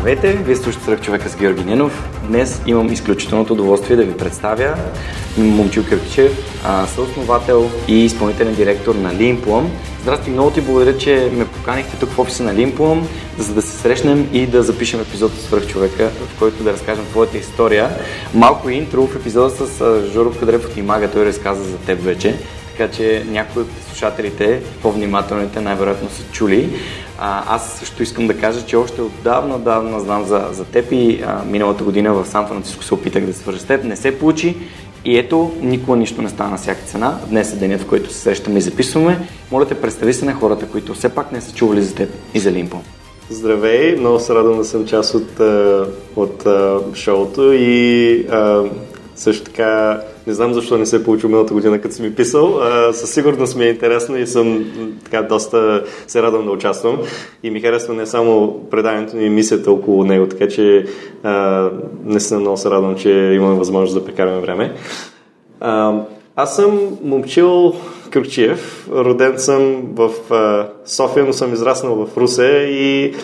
Здравейте, вие слушате Сръх човека с Георги Ненов. Днес имам изключителното удоволствие да ви представя Момчил Кирпичев, съосновател и изпълнителен директор на Lean Здрасти, много ти благодаря, че ме поканихте тук в офиса на Lean за да се срещнем и да запишем епизод с Свърх човека, в който да разкажем твоята история. Малко интро в епизода с Жоро Кадрев от Имага, той разказа за теб вече, така че някои от слушателите, по-внимателните, най-вероятно са чули. А, аз също искам да кажа, че още отдавна, давна знам за, за теб и а, миналата година в Сан Франциско се опитах да свържа с теб. Не се получи и ето, никога нищо не стана на всяка цена. Днес е денят, в който се срещаме и записваме. Моля те, представи се на хората, които все пак не са чували за теб и за Лимпо. Здравей, много се радвам да съм част от, от, от шоуто и а, също така не знам защо не се е получил миналата година, като си ми писал. Със сигурност ми е интересно и съм така доста се радвам да участвам. И ми харесва не само преданието ни и мисията около него, така че а, наистина много се радвам, че имаме възможност да прекараме време. Аз съм момчил Кърчиев. Роден съм в София, но съм израснал в Русе и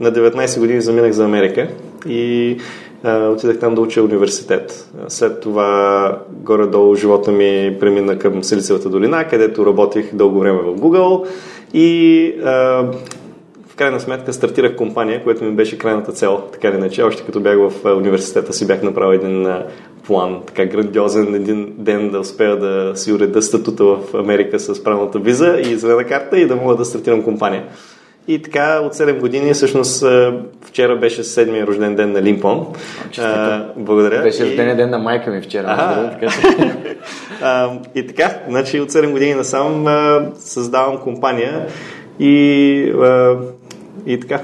на 19 години заминах за Америка. И отидах там да уча университет. След това горе-долу живота ми премина към Силицевата долина, където работих дълго време в Google и а, в крайна сметка стартирах компания, което ми беше крайната цел, така или иначе. Още като бях в университета си бях направил един план, така грандиозен, един ден да успея да си уреда статута в Америка с правилната виза и зелена карта и да мога да стартирам компания. И така от 7 години, всъщност вчера беше седмия рожден ден на Лимпон. А, благодаря. Беше рожден ден на майка ми вчера. А, така. а, и така, значи от 7 години насам а, създавам компания и, а, и така.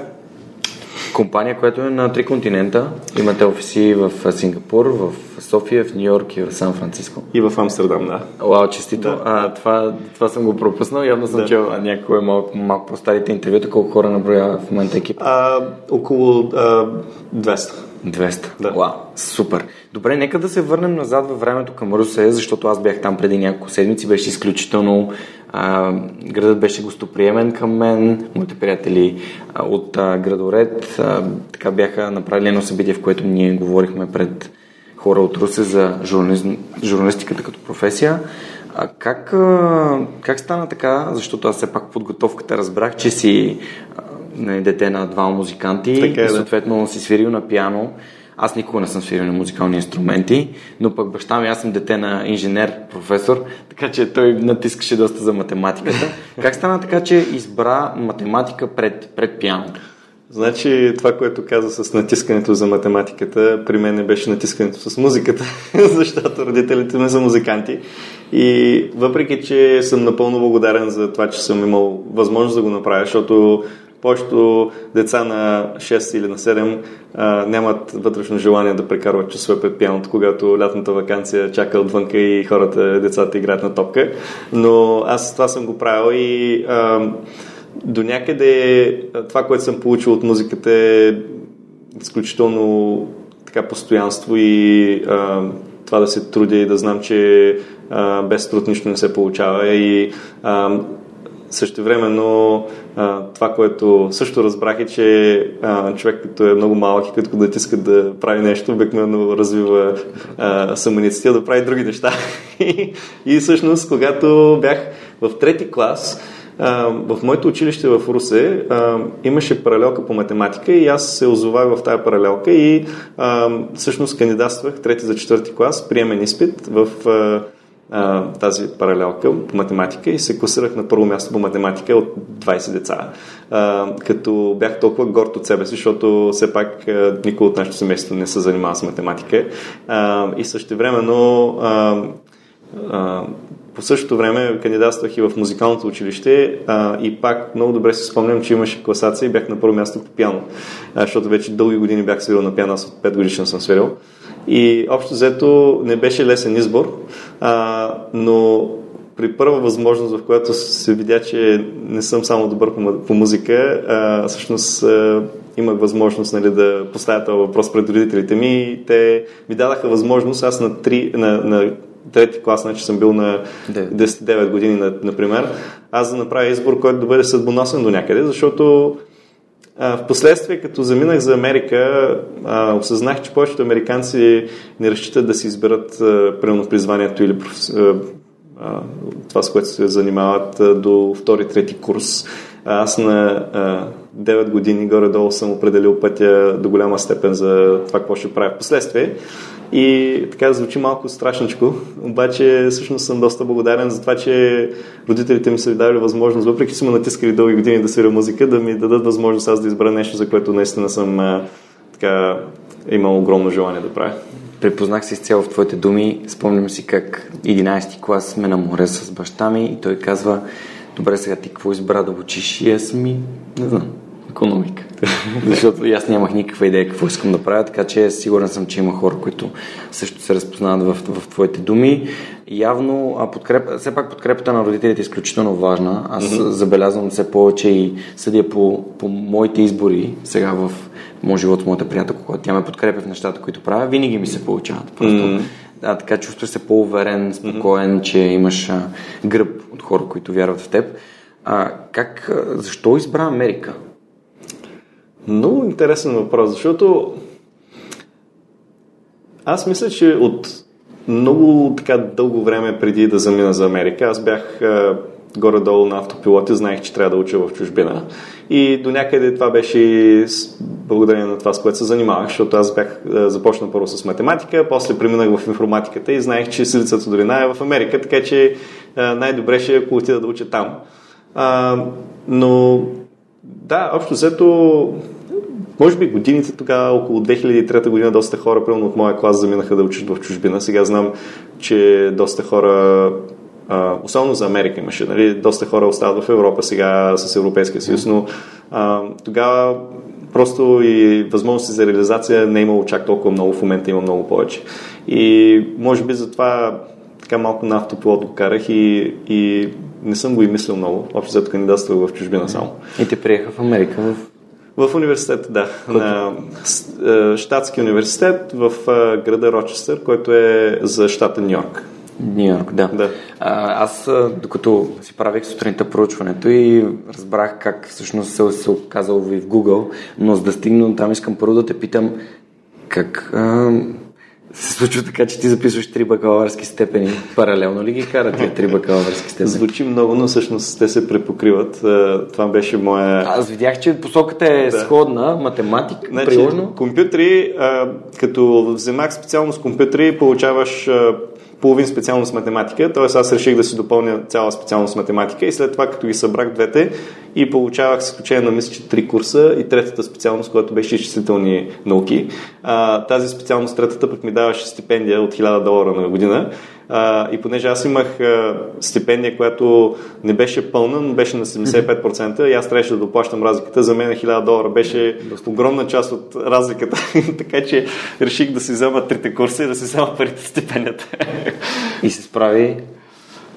Компания, която е на три континента. Имате офиси в Сингапур, в София, в Нью Йорк и в Сан Франциско. И в Амстердам, да. Вау, честито. Да. А, това, това съм го пропуснал. Явно съм да. чел някои малко, малко по-старите интервюта. Колко хора наброя в момента екип? А, около а, 200. 200. Да. Вау, супер. Добре, нека да се върнем назад във времето към Русе, защото аз бях там преди няколко седмици. Беше изключително а, градът беше гостоприемен към мен, моите приятели а, от а, градоред а, така бяха направили едно събитие, в което ние говорихме пред хора от Русе за журнализ... журналистиката като професия. А как, а, как стана така? Защото аз все пак подготовката разбрах, че си а, нали, дете на два музиканти така е, и съответно да. си свирил на пиано. Аз никога не съм свирил на музикални инструменти, но пък баща ми, аз съм дете на инженер, професор, така че той натискаше доста за математиката. Как стана така, че избра математика пред, пред пиано? Значи това, което каза с натискането за математиката, при мен не беше натискането с музиката, защото родителите ми са музиканти. И въпреки, че съм напълно благодарен за това, че съм имал възможност да го направя, защото повечето деца на 6 или на 7 а, нямат вътрешно желание да прекарват часове пред пианото, когато лятната вакансия чака отвънка и хората, децата играят на топка. Но аз това съм го правил и а, до някъде това, което съм получил от музиката е изключително така постоянство и а, това да се трудя и да знам, че а, без труд нищо не се получава и а, също времено това, което също разбрах е, че а, човек, като е много малък и като да иска да прави нещо, обикновено развива самоинициатива да прави други неща. и всъщност, когато бях в трети клас, в моето училище в Русе а, имаше паралелка по математика и аз се озовах в тази паралелка и а, всъщност кандидатствах трети за четвърти клас, приемен изпит в а, тази паралелка по математика и се класирах на първо място по математика от 20 деца. Като бях толкова горд от себе си, защото все пак а, никой от нашето семейство не се занимава с математика. И също времено по същото време кандидатствах и в музикалното училище а, и пак много добре си спомням, че имаше класация и бях на първо място по пиано, а, защото вече дълги години бях свирил на пиано, аз от 5 годишна съм свирил. И общо взето не беше лесен избор, а, но при първа възможност, в която се видя, че не съм само добър по, по музика, а, всъщност а, имах възможност нали, да поставя този въпрос пред родителите ми. И те ми дадаха възможност, аз на, 3, на, на трети клас, значи съм бил на 10-9 години, например, аз да направя избор, който да бъде съдбоносен до някъде, защото а, в последствие, като заминах за Америка, а, осъзнах, че повечето американци не разчитат да си изберат примерно призванието или а, това, с което се занимават а, до втори, трети курс. А, аз на а, 9 години горе-долу съм определил пътя до голяма степен за това, какво ще правя в последствие. И така звучи малко страшничко, обаче всъщност съм доста благодарен за това, че родителите ми са ви дали възможност, въпреки че са ме натискали дълги години да свиря музика, да ми дадат възможност аз да избера нещо, за което наистина съм така, имал огромно желание да правя. Препознах се изцяло в твоите думи. Спомням си как 11-ти клас сме на море с баща ми и той казва, добре сега ти какво избра да учиш? И аз ми, не знам, економика. Защото аз нямах никаква идея какво искам да правя, така че сигурен съм, че има хора, които също се разпознават в, в твоите думи. Явно, а подкреп, все пак подкрепата на родителите е изключително важна. Аз mm-hmm. забелязвам все повече и съдя по, по моите избори сега в моят живот с моята приятелка, когато тя ме подкрепя в нещата, които правя, винаги ми се получават. Просто mm-hmm. да, така чувстваш се по-уверен, спокоен, mm-hmm. че имаш а, гръб от хора, които вярват в теб. А, как, защо избра Америка? Много интересен въпрос, защото аз мисля, че от много така дълго време преди да замина за Америка, аз бях горе-долу на автопилот и знаех, че трябва да уча в чужбина. И до някъде това беше благодарение на това, с което се занимавах, защото аз бях започнал първо с математика, после преминах в информатиката и знаех, че Силицата долина е в Америка, така че най-добре ще е, ако отида да уча там. А, но да, общо взето може би годините тогава, около 2003 година, доста хора, примерно от моя клас, заминаха да учат в чужбина. Сега знам, че доста хора а, особено за Америка имаше, нали, доста хора остават в Европа сега с Европейския съюз, но а, тогава просто и възможности за реализация не е имало чак толкова много, в момента има много повече. И може би затова така малко на автопилот го карах и, и не съм го и мислил много. Общо зато кандидатствах в чужбина само. И те приеха в Америка в в университет, да. Който? На Штатски университет в града Рочестър, който е за щата Нью Йорк. Нью Йорк, да. да. А, аз, докато си правих сутринта проучването и разбрах как всъщност се, се оказало в Google, но за да стигна там искам първо да те питам как а, се случва така, че ти записваш три бакалавърски степени. Паралелно ли ги карат тия три бакалавърски степени? Звучи много, но всъщност те се препокриват. Това беше моя... Аз видях, че посоката е да. сходна, математик, значи, приложно. Компютри, като вземах специално с компютри, получаваш половин специалност математика, т.е. аз реших да си допълня цяла специалност математика и след това, като ги събрах двете и получавах с изключение на мисля, че три курса и третата специалност, която беше изчислителни науки. А, тази специалност, третата пък ми даваше стипендия от 1000 долара на година а, и понеже аз имах а, стипендия, която не беше пълна, но беше на 75% и аз трябваше да доплащам разликата, за мен 1000 долара беше огромна част от разликата, така че реших да си взема трите курса и да си взема парите стипендията. и се справи?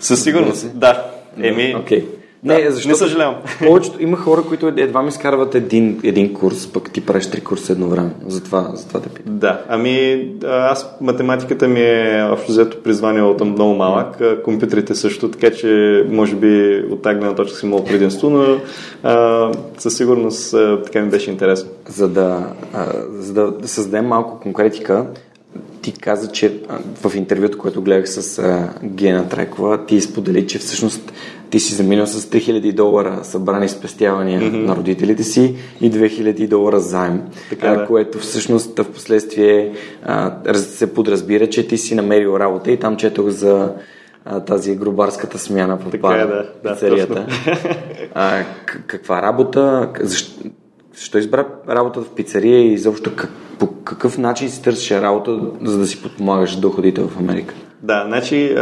Със сигурност, да. Еми, okay. Не, защо? Не съжалявам. Повечето има хора, които едва ми скарват един, един курс, пък ти правиш три курса едно време. Затова, затова те питам. Да, ами аз математиката ми е общо взето призвание от много малък, компютрите също, така че може би от тази гледна точка си имал предимство, но а, със сигурност а, така ми беше интересно. За да, а, за да създадем малко конкретика, ти каза, че в интервюто, което гледах с а, Гена Трекова, ти сподели, че всъщност ти си заминал с 3000 долара събрани спестявания mm-hmm. на родителите си и 2000 долара заем, така, да. което всъщност в последствие а, се подразбира, че ти си намерил работа и там четох за а, тази грубарската смяна в така е, да, пицарията. Да, а, каква работа? Защо, защо избра работа в пицария и изобщо как, по какъв начин си търсиш работа, за да си подпомагаш доходите в Америка? Да, значи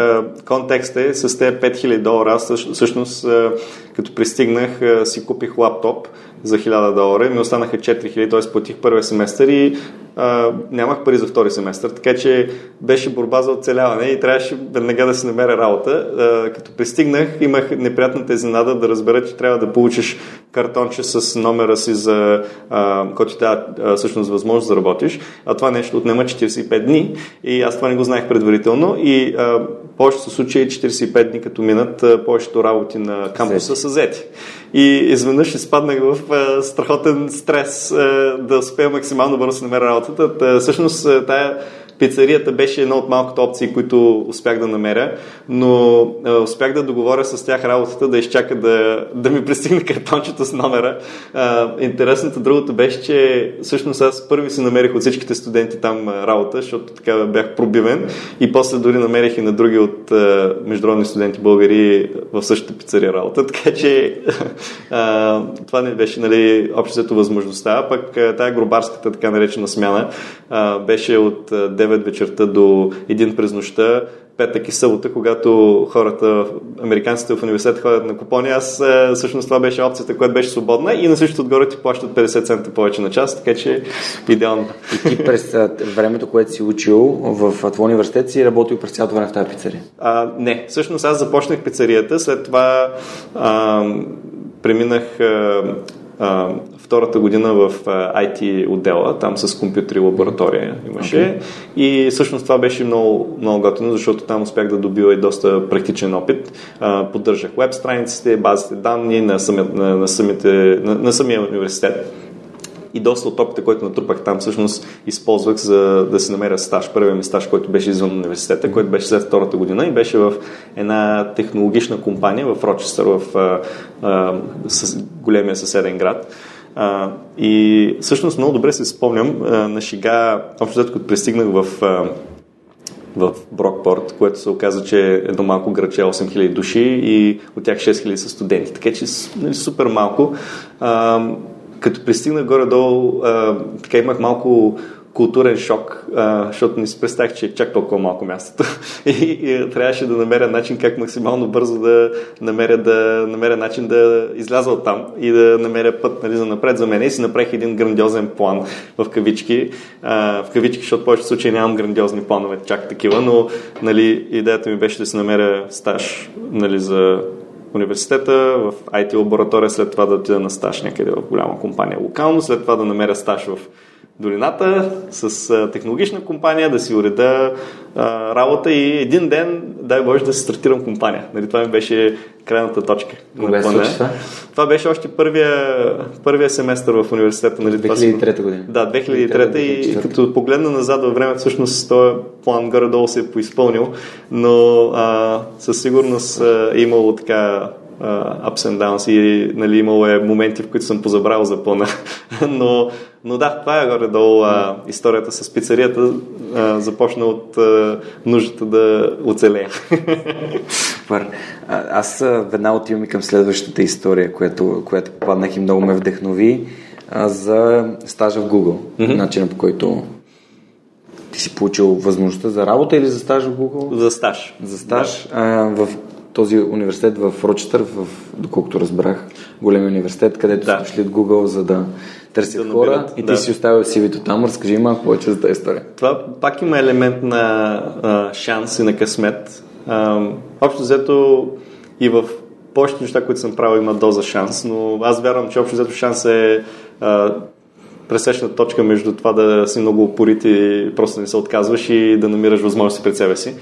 контекст е с тези 5000 долара. Всъщност, като пристигнах, си купих лаптоп за 1000 долара и ми останаха 4000, т.е. платих първия семестър и а, нямах пари за втори семестър, така че беше борба за оцеляване и трябваше веднага да си намеря работа. А, като пристигнах, имах неприятната изненада да разбера, че трябва да получиш картонче с номера си, за, а, който ти дава всъщност възможност да работиш, а това нещо отнема 45 дни и аз това не го знаех предварително и а, повечето случаи 45 дни като минат, повечето работи на кампуса са взети. И изведнъж изпаднах в а, страхотен стрес а, да успея максимално бързо да се намеря работата. Та, всъщност тая Пицарията беше една от малкото опции, които успях да намеря, но а, успях да договоря с тях работата да изчака да, да ми пристигне картончето с номера. А, интересното другото беше, че всъщност аз първи си намерих от всичките студенти там работа, защото така бях пробивен. И после дори намерих и на други от а, международни студенти българи в същата пицария работа, така че а, това не беше нали, обществото възможността, пък тая гробарската така наречена смяна а, беше от 9 9 вечерта до 1 през нощта, петък и събота, когато хората, американците в университет ходят на купони, аз е, всъщност това беше опцията, която беше свободна и на същото отгоре ти плащат 50 цента повече на час, така че идеално. И ти през времето, което си учил в твой университет, си работил през цялото време в тази пицария? А, не, всъщност аз започнах пицарията, след това а, преминах а, а, втората година в IT отдела, там с компютри лаборатория имаше. Okay. И всъщност това беше много, много готино, защото там успях да добива и доста практичен опит. А, поддържах веб страниците, базите данни на, самия, на, на, самите, на, на самия университет и доста от опита, който натрупах там, всъщност използвах за да си намеря стаж. Първият ми стаж, който беше извън университета, който беше след втората година и беше в една технологична компания в Рочестър, в а, а, с големия съседен град. А, и всъщност много добре се спомням а, на шига, общо като пристигнах в а, в Брокпорт, което се оказа, че е едно малко граче 8000 души и от тях 6000 са студенти. Така че нали, супер малко. А, като пристигнах горе-долу, а, така имах малко културен шок, а, защото не си представях, че е чак толкова малко мястото. и, и трябваше да намеря начин как максимално бързо да намеря, да намеря начин да изляза от там и да намеря път нали, за напред за мен. И си направих един грандиозен план в кавички. А, в кавички, защото в повечето случаи нямам грандиозни планове, чак такива, но нали, идеята ми беше да си намеря стаж нали, за университета, в IT лаборатория, след това да отида на стаж някъде в голяма компания локално, след това да намеря стаж в долината с а, технологична компания, да си уреда а, работа и един ден, дай Боже, да си стартирам компания. Нали, това ми беше крайната точка. Кога се това? Това беше още първия, първия семестър в университета. Нали, 2003 година. Да, 2003, 2003 и като погледна назад във времето, всъщност този план горе-долу се е поизпълнил, но а, със сигурност е имало така uh, ups and downs и нали, имало е моменти, в които съм позабрал за плана. но, но да, това е горе-долу uh, историята с пицарията. Uh, започна от uh, нуждата да оцелея. Супер. Аз веднага отивам и към следващата история, която, която попаднах и много ме вдъхнови за стажа в Google. Mm-hmm. Начинът по който ти си получил възможността за работа или за стаж в Google? За стаж. За стаж. Да. А, в този университет в Рочестър, в, доколкото разбрах, големи университет, където да. са дошли от Google, за да търсят да хора и ти да. си оставил CV-то там. Разкажи малко повече за тази история. Това пак има елемент на а, шанс и на късмет. А, общо взето и в повечето неща, които съм правил, има доза шанс, но аз вярвам, че общо взето шанс е а, пресечна точка между това да си много упорит и просто не се отказваш и да намираш възможности пред себе си.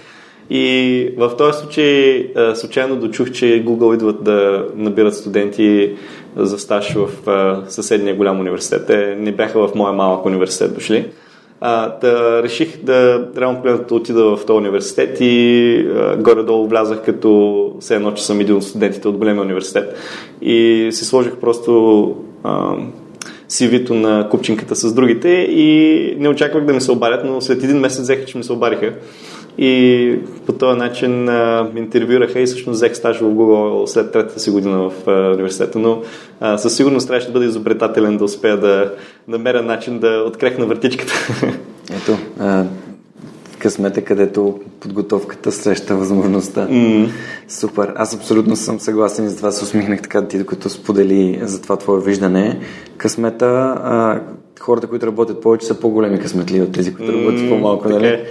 И в този случай случайно дочух, че Google идват да набират студенти за стаж в съседния голям университет. Те не бяха в моя малък университет дошли. А, да реших да реално да отида в този университет и а, горе-долу влязах като все едно, че съм един от студентите от големия университет. И си сложих просто а, CV-то на купчинката с другите и не очаквах да ми се обадят, но след един месец взеха, че ми се обадиха. И по този начин а, интервюраха и всъщност взех стаж в Google след третата си година в университета, но а, със сигурност трябваше да бъда изобретателен да успея да намеря начин да открехна въртичката. Ето, а, късмета, където подготовката среща възможността. Mm. Супер. Аз абсолютно съм съгласен и за това се усмихнах така ти, докато сподели за това твое виждане. Късмета, а, хората, които работят повече, са по-големи късметли от тези, които работят mm, по-малко, нали? е.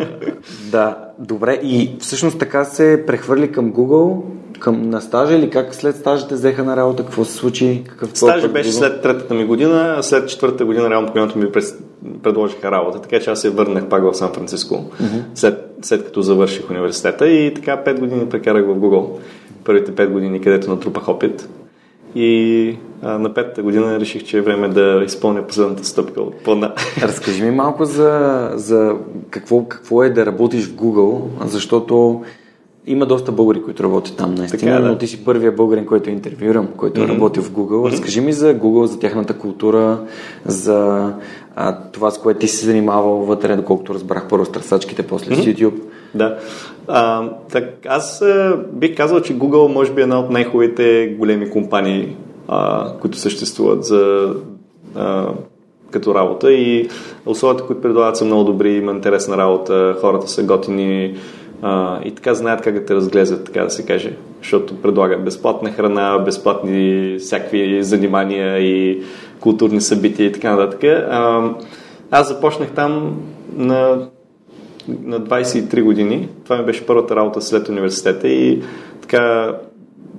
да, добре. И всъщност така се прехвърли към Google, към на стажа или как след стажа те взеха на работа? Какво се случи? Какъв Стажа беше след третата ми година, след четвъртата година реално по ми през, предложиха работа, така че аз се върнах пак в Сан Франциско, mm-hmm. след, след като завърших университета и така пет години прекарах в Google. Първите пет години, където натрупах опит. И а, на петата година реших, че е време да изпълня последната стъпка от плана. Разкажи ми малко за, за какво, какво е да работиш в Google, защото има доста българи, които работят там наистина, така, да. но ти си първия българин, който е интервюирам, който mm-hmm. работи в Google. Mm-hmm. Разкажи ми за Google, за тяхната култура, за а, това, с което ти си занимавал вътре, доколкото разбрах първо с търсачките, после mm-hmm. с YouTube. Да. А, так, аз а, бих казал, че Google може би е една от най-хубавите големи компании, а, които съществуват за а, като работа и условията, които предлагат са много добри, има интересна работа, хората са готини, и така знаят как да те разглезат, така да се каже. Защото предлагат безплатна храна, безплатни всякакви занимания и културни събития и така нататък. А, аз започнах там на, на 23 години. Това ми беше първата работа след университета и така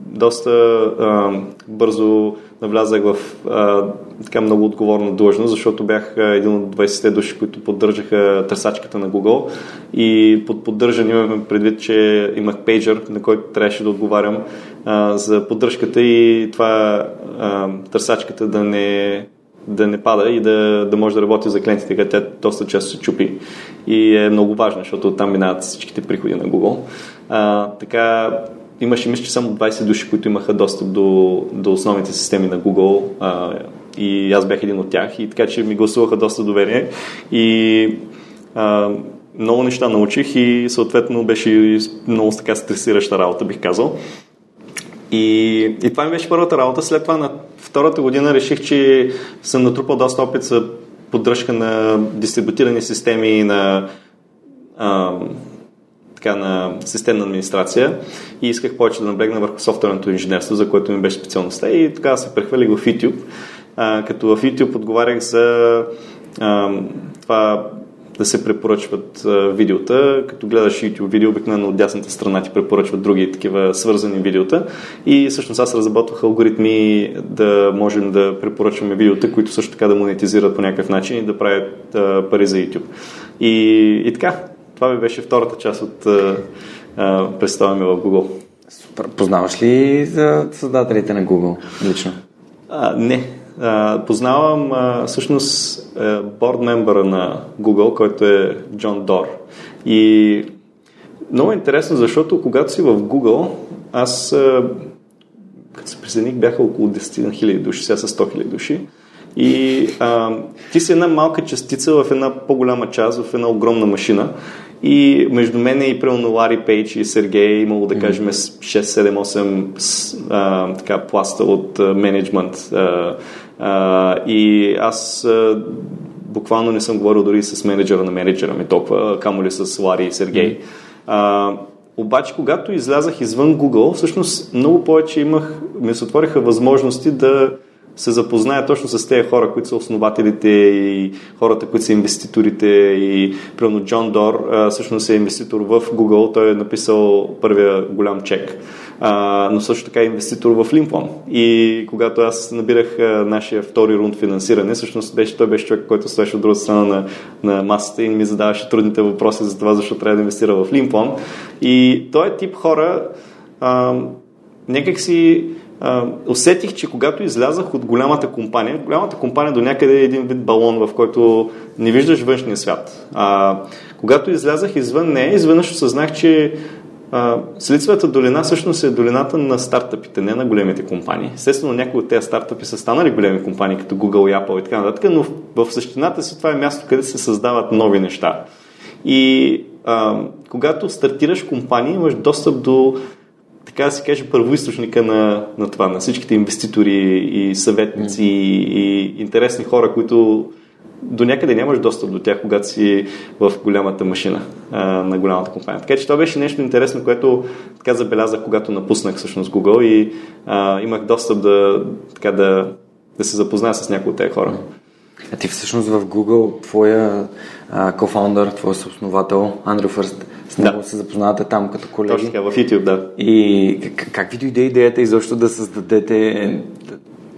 доста а, бързо навлязах в а, така много отговорна длъжност, защото бях един от 20-те души, които поддържаха търсачката на Google и под поддържане имахме предвид, че имах пейджер, на който трябваше да отговарям а, за поддръжката и това а, търсачката да не да не пада и да, да може да работи за клиентите, където тя доста често се чупи. И е много важно, защото там минават всичките приходи на Google. А, така, имаше, мисля, че само 20 души, които имаха достъп до, до основните системи на Google а, и аз бях един от тях и така, че ми гласуваха доста доверие и а, много неща научих и съответно беше много така стресираща работа, бих казал. И, и това ми беше първата работа. След това на втората година реших, че съм натрупал доста опит за поддръжка на дистрибутирани системи на а, така, на системна администрация и исках повече да наблегна върху софтуерното инженерство, за което ми беше специалността и тогава се прехвърлих в YouTube, а, като в YouTube отговарях за а, това да се препоръчват а, видеота. Като гледаш YouTube видео, обикновено от дясната страна ти препоръчват други такива свързани видеота. И всъщност аз разработвах алгоритми да можем да препоръчваме видеота, които също така да монетизират по някакъв начин и да правят а, пари за YouTube. И, и така, това ми беше втората част от представа ми в Google. Супер. Познаваш ли за създателите на Google лично? А, не. А, познавам а, всъщност е, борд мембъра на Google, който е Джон Дор. И много е интересно, защото когато си в Google, аз а, като се присъединих бяха около 10 000 души, сега са 100 000 души. И а, ти си една малка частица в една по-голяма част, в една огромна машина. И между мен и примерно Лари Пейдж и Сергей имало да кажем 6-7-8 така, пласта от а, менеджмент. А, а, и аз а, буквално не съм говорил дори с менеджера на менеджера ми толкова, камо ли с Лари и Сергей. А, обаче, когато излязах извън Google, всъщност много повече имах, ми се отвориха възможности да се запозная точно с тези хора, които са основателите и хората, които са инвеститорите и примерно Джон Дор всъщност е инвеститор в Google, той е написал първия голям чек, а, но също така е инвеститор в Лимплон. И когато аз набирах а, нашия втори рунд финансиране, всъщност беше, той беше човек, който стоеше от другата страна на, на масата и ми задаваше трудните въпроси за това, защо трябва да инвестира в Лимплон. И той е тип хора, а, някак си а, усетих, че когато излязах от голямата компания, голямата компания до някъде е един вид балон, в който не виждаш външния свят. А, когато излязах извън нея, изведнъж осъзнах, че Силицевата долина всъщност е долината на стартъпите, не на големите компании. Естествено, някои от тези стартъпи са станали големи компании, като Google Apple и така нататък, но в, в същината си това е място, къде се създават нови неща. И а, когато стартираш компания, имаш достъп до така да се каже, първоисточника на, на това, на всичките инвеститори и съветници mm. и, и интересни хора, които до някъде нямаш достъп до тях, когато си в голямата машина а, на голямата компания. Така че това беше нещо интересно, което така забелязах, когато напуснах всъщност Google и а, имах достъп да, така, да, да се запозная с някои от тези хора. А ти всъщност в Google, твоя кофаундър, твой съосновател, Андрю Фърст, с него да. се запознавате там като колеги. Точно така, в YouTube, да. И как, как ви дойде идеята изобщо да създадете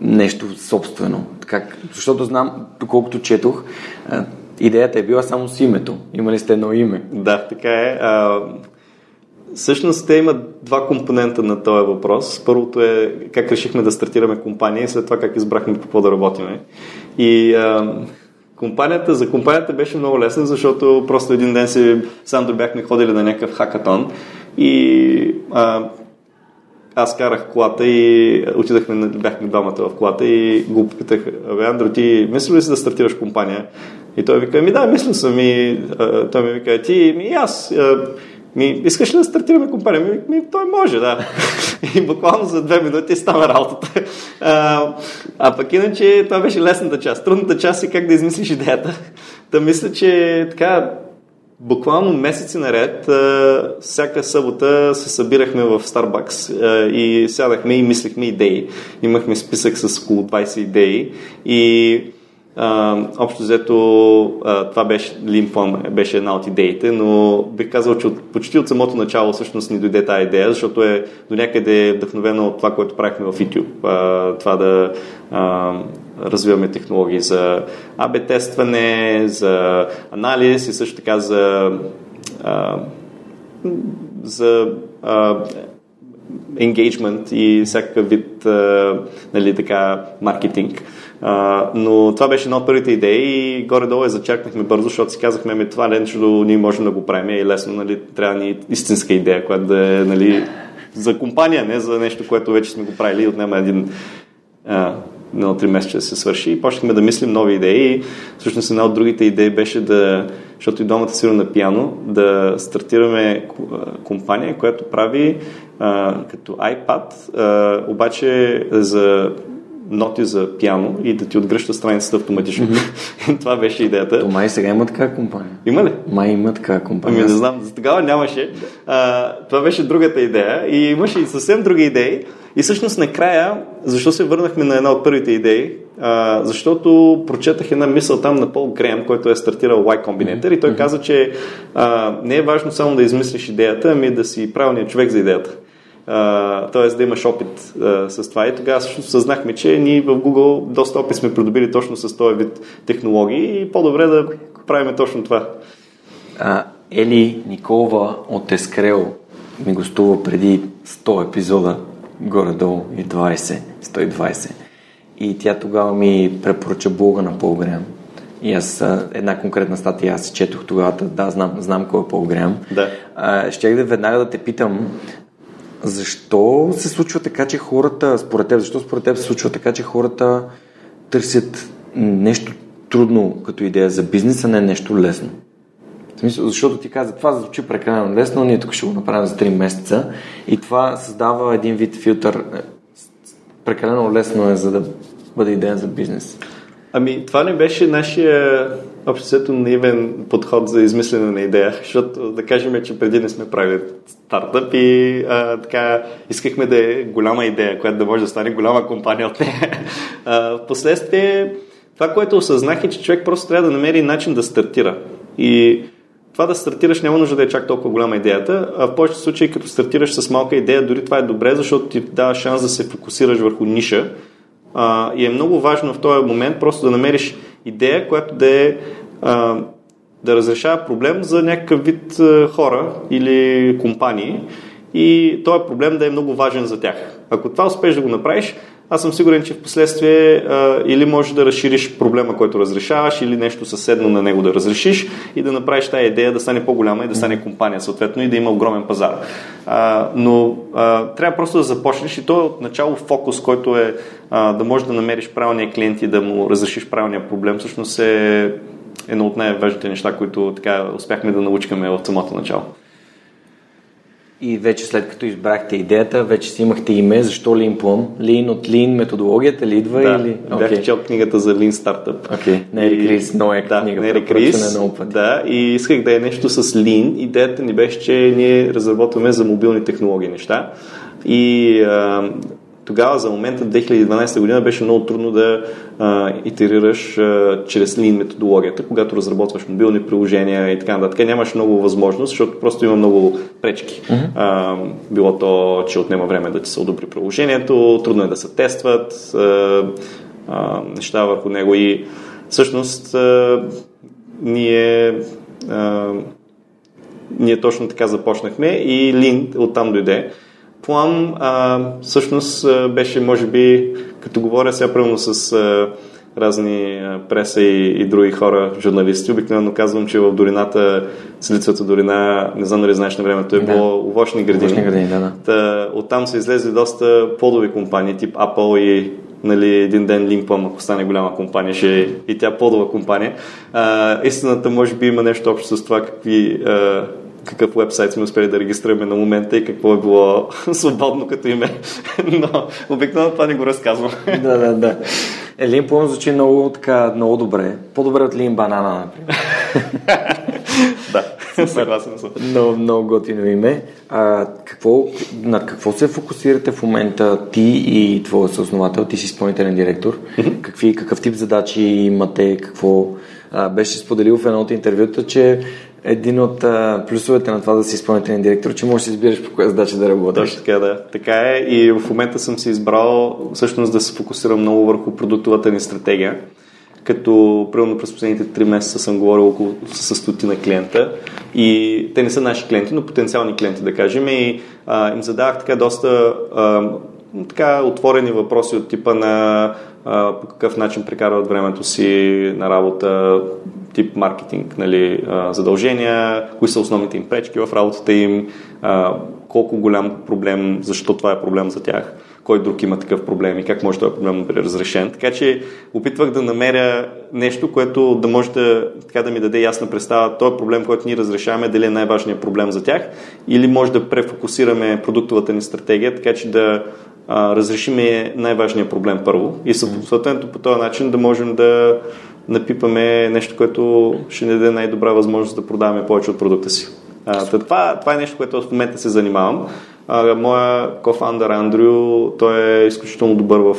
нещо собствено? Как, защото знам, доколкото четох, идеята е била само с името. Имали сте едно име. Да, така е. А, всъщност те имат два компонента на този въпрос. Първото е как решихме да стартираме компания и след това как избрахме по какво да работиме. И а, компанията, за компанията беше много лесно, защото просто един ден си сам бяхме ходили на някакъв хакатон и а, аз карах колата и отидахме, бяхме двамата в колата и го попитах, абе, Андро, ти мислиш ли си да стартираш компания? И той вика, ми да, мисля съм и а, той ми вика, ти, ми аз, а, ми, искаш ли да стартираме компания? Ми, ми, той може, да. И буквално за две минути става работата. А, а пък иначе това беше лесната част. Трудната част е как да измислиш идеята. Та мисля, че така буквално месеци наред, всяка събота се събирахме в Starbucks и сядахме и мислихме идеи. Имахме списък с около 20 идеи и общо взето това беше Лимфон, беше една от идеите, но бих казал, че от, почти от самото начало всъщност ни дойде тази идея, защото е до някъде вдъхновено от това, което правихме в YouTube. А, това да а, развиваме технологии за АБ тестване, за анализ и също така за, а, за а, engagement и всякакъв вид а, нали, така, маркетинг. А, но това беше една от първите идеи и горе-долу я зачеркнахме бързо, защото си казахме, ами това нещо ние можем да го правим и лесно, нали, трябва ни истинска идея, която да е нали, за компания, не за нещо, което вече сме го правили и отнема един а, едно три месеца да се свърши и почнахме да мислим нови идеи. И всъщност една от другите идеи беше да, защото и домата сигурно на пиано, да стартираме компания, която прави а, като iPad, а, обаче за ноти за пиано и да ти отгръща страницата автоматично. Mm-hmm. Това беше идеята. То май сега има така компания. Има ли? Май има така компания. Ами не знам, за тогава нямаше. А, това беше другата идея и имаше и съвсем други идеи. И всъщност накрая, защо се върнахме на една от първите идеи? А, защото прочетах една мисъл там на Пол Греем, който е стартирал Y Combinator и той каза, че а, не е важно само да измислиш идеята, ами да си правилният човек за идеята т.е. да имаш опит а, с това. И тогава всъщност съзнахме, че ние в Google доста опит сме придобили точно с този вид технологии и по-добре да правим точно това. А, Ели Николова от Ескрел ми гостува преди 100 епизода, горе-долу и 20, 120. И тя тогава ми препоръча блога на Пол Греем. И аз една конкретна статия аз четох тогава, да, знам, знам кой е Пол Греем. Да. А, щях да веднага да те питам, защо се случва така, че хората, според теб, защо според теб се случва така, че хората търсят нещо трудно като идея за бизнес, а не нещо лесно? В смисъл, защото ти каза, това звучи прекалено лесно, ние тук ще го направим за 3 месеца и това създава един вид филтър. Прекалено лесно е, за да бъде идея за бизнес. Ами, това не беше нашия обществото наивен подход за измислене на идея, защото да кажем, че преди не сме правили стартъп и а, така искахме да е голяма идея, която да може да стане голяма компания от нея. Впоследствие това, което осъзнах е, че човек просто трябва да намери начин да стартира. И това да стартираш няма нужда да е чак толкова голяма идеята, а в повечето случаи като стартираш с малка идея, дори това е добре, защото ти дава шанс да се фокусираш върху ниша а, и е много важно в този момент просто да намериш идея, която да е а, да разрешава проблем за някакъв вид хора или компании и този проблем да е много важен за тях. Ако това успееш да го направиш, аз съм сигурен, че в последствие или можеш да разшириш проблема, който разрешаваш, или нещо съседно на него да разрешиш и да направиш тази идея да стане по-голяма и да стане компания, съответно, и да има огромен пазар. А, но а, трябва просто да започнеш и то е от начало фокус, който е а, да можеш да намериш правилния клиент и да му разрешиш правилния проблем, всъщност е едно от най-важните неща, които така успяхме да научкаме от самото начало. И вече след като избрахте идеята, вече си имахте име. Защо Lean Plum? Lean от Lean методологията ли идва? Да, или? бях okay. чел книгата за Lean Startup. Okay. Нери Крис, много е да, книга. Нери Крис, да, и исках да е нещо с Lean. Идеята ни беше, че ние разработваме за мобилни технологии неща. И а, тогава за момента 2012 година беше много трудно да а, итерираш а, чрез Lean методологията, когато разработваш мобилни приложения и така нататък. Нямаш много възможност, защото просто има много пречки. Uh-huh. А, било то, че отнема време да ти се одобри приложението, трудно е да се тестват а, а, неща върху него и всъщност а, ние а, ние точно така започнахме и Lean оттам дойде. План а, всъщност беше, може би, като говоря сега правилно с а, разни а, преса и, и други хора, журналисти, обикновено казвам, че в долината, Силицата долина, не знам дали знаеш на времето, е да. било овощни градини. Овощни градини, да, да. Та, оттам са излезли доста подови компании, тип Apple и нали, един ден Линкпъм, ако стане голяма компания, ще е и тя подова компания. А, истината може би има нещо общо с това какви а, какъв вебсайт сме успели да регистрираме на момента и какво е било свободно като име. Но обикновено това не го разказвам. да, да, да. Елин Плъм звучи много, така, много добре. По-добре от Лин Банана, например. да, съгласен съм. Много, много готино име. А, какво, над какво се фокусирате в момента ти и твоя съосновател? Ти си изпълнителен директор. Какви, какъв тип задачи имате? Какво а, беше споделил в едно от интервюта, че един от а, плюсовете на това да си изпълнителен директор, че можеш да избираш по коя задача да работиш. Точно така, да. Така е и в момента съм си избрал всъщност да се фокусирам много върху продуктовата ни стратегия като примерно през последните 3 месеца съм говорил около с стотина клиента и те не са наши клиенти, но потенциални клиенти, да кажем, и а, им задавах така доста а, така отворени въпроси от типа на по какъв начин прекарват времето си на работа, тип маркетинг, нали, задължения, кои са основните им пречки в работата им, колко голям проблем, защо това е проблем за тях, кой друг има такъв проблем и как може този проблем да бъде разрешен. Така че опитвах да намеря нещо, което да може да, така да ми даде ясна представа, този проблем, който ние разрешаваме, дали е най-важният проблем за тях, или може да префокусираме продуктовата ни стратегия, така че да а, разрешиме най-важният проблем първо и съответно по този начин да можем да напипаме нещо, което ще ни даде най-добра възможност да продаваме повече от продукта си. А, това, това е нещо, което в момента се занимавам. А, моя кофандър Андрю, той е изключително добър в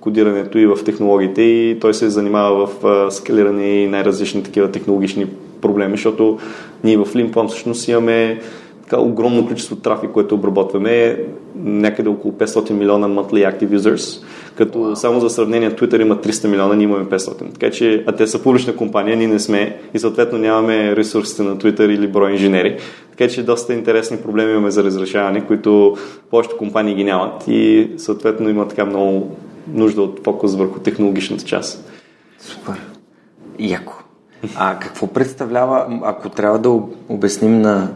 кодирането и в технологиите и той се занимава в скалиране и най-различни такива технологични проблеми, защото ние в Limpom всъщност имаме така огромно количество трафик, което обработваме, някъде около 500 милиона monthly active users, като wow. само за сравнение Twitter има 300 милиона, ние имаме 500. Така че, а те са публична компания, ние не сме и съответно нямаме ресурсите на Twitter или брой инженери. Така че доста интересни проблеми имаме за разрешаване, които повечето компании ги нямат и съответно има така много нужда от фокус върху технологичната част. Супер. Яко. А какво представлява, ако трябва да обясним на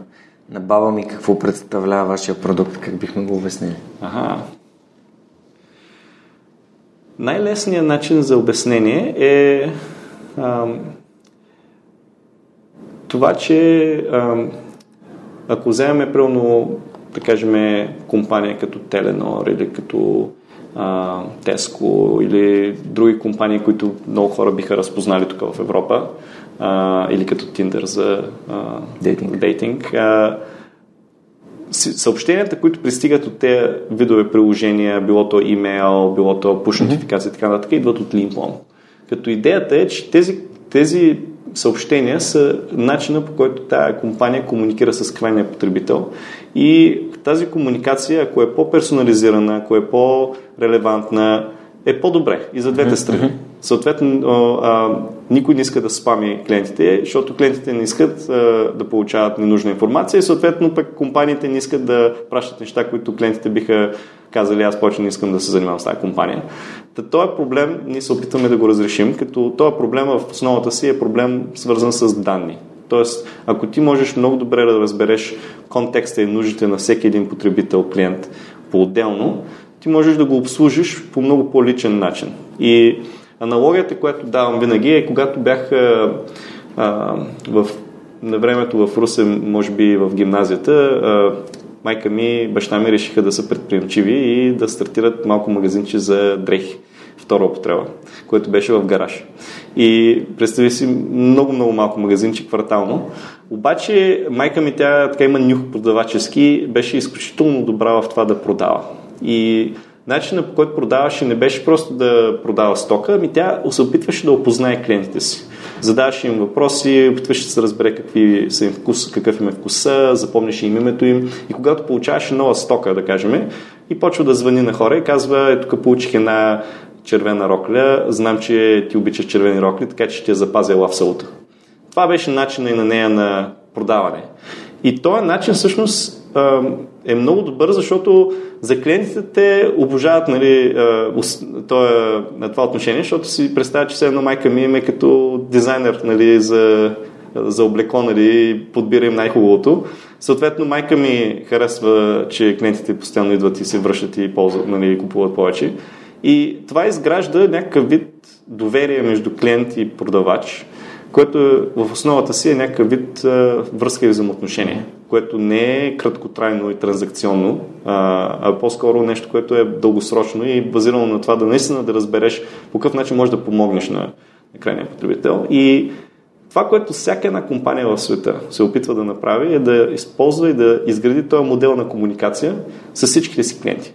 на баба ми какво представлява вашия продукт, как бихме го обяснили? Ага. Най-лесният начин за обяснение е ам, това, че ам, ако вземем примерно, да кажем, компания като Теленор или като Теско или други компании, които много хора биха разпознали тук в Европа, а, или като Tinder за а, дейтинг. дейтинг а, съобщенията, които пристигат от тези видове приложения, било то имейл, било то push notification и така нататък, идват от Limpom. Като идеята е, че тези, тези съобщения са начина по който тази компания комуникира с крайния потребител и тази комуникация, ако е по-персонализирана, ако е по-релевантна, е по-добре и за двете страни. Съответно, никой не иска да спами клиентите, защото клиентите не искат да получават ненужна информация и съответно пък компаниите не искат да пращат неща, които клиентите биха казали, аз повече не искам да се занимавам с тази компания. Та този проблем ние се опитваме да го разрешим, като този проблем в основата си е проблем свързан с данни. Тоест, ако ти можеш много добре да разбереш контекста и нуждите на всеки един потребител, клиент по-отделно, ти можеш да го обслужиш по много по-личен начин. И аналогията, която давам винаги е, когато бях а, а, в, на времето в Русе, може би в гимназията, а, майка ми, баща ми решиха да са предприемчиви и да стартират малко магазинче за дрехи, втора употреба, което беше в гараж. И представи си много-много малко магазинче квартално. Обаче майка ми, тя така има нюх продавачески, беше изключително добра в това да продава. И начинът по който продаваше не беше просто да продава стока, ами тя се опитваше да опознае клиентите си. Задаваше им въпроси, опитваше да се разбере какви са им вкус, какъв им е вкуса, запомняше им името им и когато получаваше нова стока, да кажем, и почва да звъни на хора и казва, ето тук получих една червена рокля, знам, че ти обичаш червени рокли, така че ще я запазя в селото. Това беше начинът и на нея на продаване. И този начин всъщност е много добър, защото за клиентите те обожават нали, това, това отношение, защото си представя, че все едно майка ми е като дизайнер нали, за, за облекло, нали, подбира им най-хубавото. Съответно, майка ми харесва, че клиентите постоянно идват и се връщат и ползват, нали, купуват повече. И това изгражда някакъв вид доверие между клиент и продавач, което в основата си е някакъв вид връзка и взаимоотношение, което не е краткотрайно и транзакционно, а, а по-скоро нещо, което е дългосрочно и базирано на това да наистина да разбереш по какъв начин можеш да помогнеш на, на крайния потребител. И това, което всяка една компания в света се опитва да направи е да използва и да изгради този модел на комуникация с всичките си клиенти.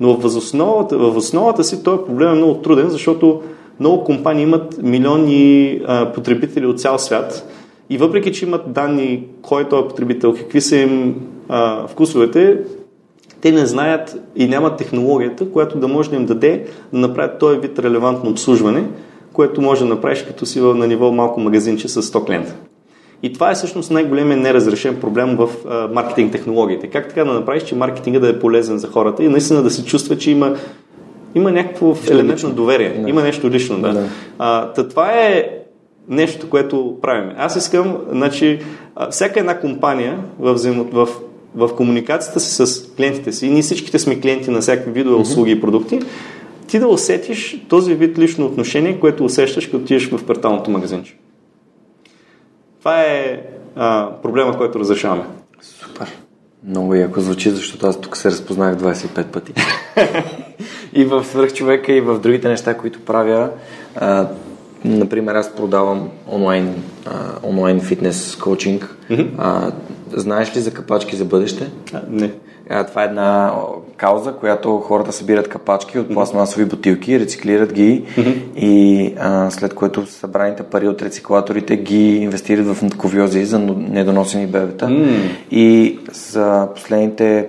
Но в основата, в основата си този проблем е много труден, защото много компании имат милиони а, потребители от цял свят и въпреки, че имат данни кой е този потребител, какви са им а, вкусовете, те не знаят и нямат технологията, която да може да им даде да направят този вид релевантно обслужване, което може да направиш като си на ниво малко магазинче с 100 клиента. И това е всъщност най-големият неразрешен проблем в а, маркетинг технологиите. Как така да направиш, че маркетинга да е полезен за хората и наистина да се чувства, че има, има някакво елемент на доверие. Да. Има нещо лично, да. да. А, та, това е нещо, което правим. Аз искам, значи, всяка една компания в, взаимо, в, в комуникацията си с клиентите си, и ние всичките сме клиенти на всякакви видове mm-hmm. услуги и продукти, ти да усетиш този вид лично отношение, което усещаш, като отидеш в кварталното магазинче. Това е а, проблема, който разрешаваме. Супер. Много яко звучи, защото аз тук се разпознах 25 пъти. и в свърхчовека, и в другите неща, които правя. А, например, аз продавам онлайн, а, онлайн фитнес коучинг. Mm-hmm. А, знаеш ли за капачки за бъдеще? А, не. Това е една кауза, която хората събират капачки от пластмасови бутилки, рециклират ги mm-hmm. и а, след което събраните пари от рециклаторите ги инвестират в ковиози за недоносени бебета. Mm. И за последните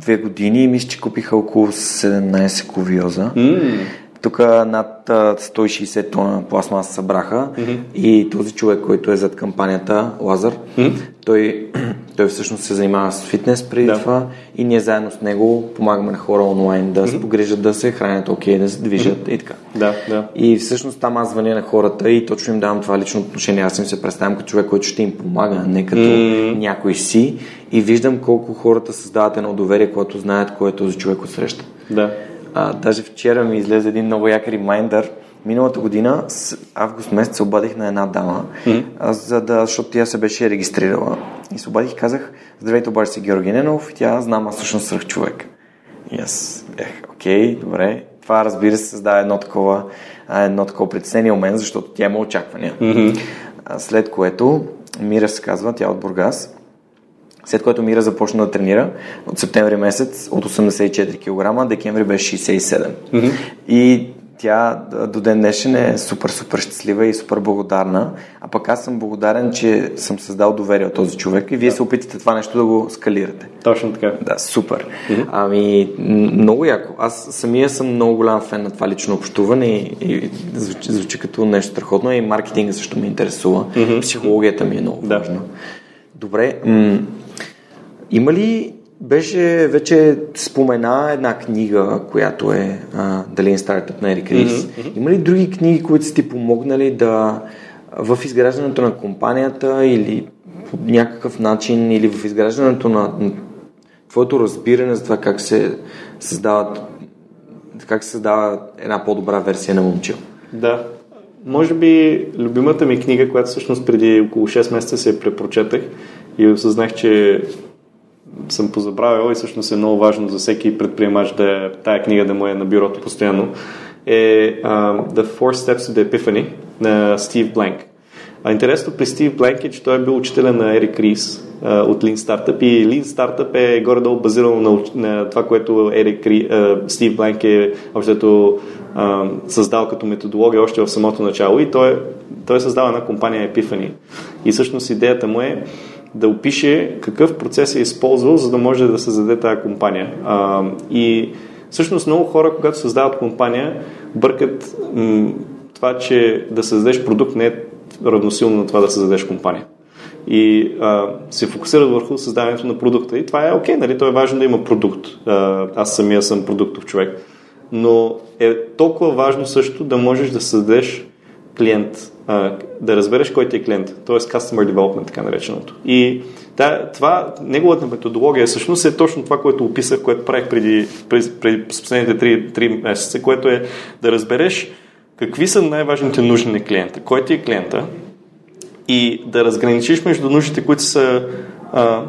две години мисля, че купиха около 17 ковиоза. Mm. Тук над 160 тона пластмаса събраха mm-hmm. и този човек, който е зад кампанията, Лазар, mm-hmm. той, той всъщност се занимава с фитнес преди да. това и ние заедно с него помагаме на хора онлайн да mm-hmm. се погрижат да се хранят окей, да се движат mm-hmm. и така. Да, да. И всъщност там аз звъня на хората и точно им давам това лично отношение. Аз им се представям като човек, който ще им помага, не като mm-hmm. някой си и виждам колко хората създават едно доверие, когато знаят кой е този човек от среща. Да. А, даже вчера ми излезе един много як ремайндър. Миналата година, с август месец, се обадих на една дама, mm-hmm. за да, защото тя се беше регистрирала. И се обадих и казах, здравейте, обаче си Георги Ненов, и тя знам, аз всъщност свърх човек. И аз ех, окей, добре. Това, разбира се, създава едно такова, едно такова притеснение у мен, защото тя има очаквания. Mm-hmm. След което Мира се казва, тя е от Бургас, след което Мира започна да тренира от септември месец от 84 кг, декември беше 67. Mm-hmm. И тя до ден днешен е супер, супер щастлива и супер благодарна. А пък аз съм благодарен, че съм създал доверие от този човек и вие да. се опитате това нещо да го скалирате. Точно така. Да, супер. Mm-hmm. Ами, много яко. Аз самия съм много голям фен на това лично общуване и, и звучи, звучи като нещо страхотно и маркетинга също ме интересува. Mm-hmm. Психологията ми е много да. важна. Добре. М- има ли беше вече спомена една книга, която е а, Дали е стартъп на Ерик Рис. Mm-hmm. Има ли други книги, които са ти помогнали да в изграждането на компанията или по някакъв начин или в изграждането на, на твоето разбиране за това как се създават как се създава една по-добра версия на момчил? Да. Може би любимата ми книга, която всъщност преди около 6 месеца се препрочетах и осъзнах, че съм позабравил и всъщност е много важно за всеки предприемач да тая книга да му е на бюрото постоянно, е uh, The Four Steps to the Epiphany на Стив Бленк. А интересно при Стив Бленк е, че той е бил учителя на Ерик Рис а, от Lean Startup и Lean Startup е горе-долу базирано на, на това, което Ерик Ри, а, Стив Бленк е общото създал като методология още в самото начало и той, той е създал една компания Epiphany. И всъщност идеята му е да опише какъв процес е използвал, за да може да създаде тази компания. А, и всъщност много хора, когато създават компания, бъркат м- това, че да създадеш продукт не е равносилно на това да създадеш компания. И а, се фокусират върху създаването на продукта. И това е окей, нали? То е важно да има продукт. А, аз самия съм продуктов човек. Но е толкова важно също да можеш да създадеш клиент, а, да разбереш кой ти е клиент, т.е. Customer Development, така нареченото. И да, това, неговата методология всъщност е точно това, което описах, което правих преди, преди, преди последните 3, 3 месеца, което е да разбереш какви са най-важните нужди на клиента, кой ти е клиента и да разграничиш между нуждите, които са а,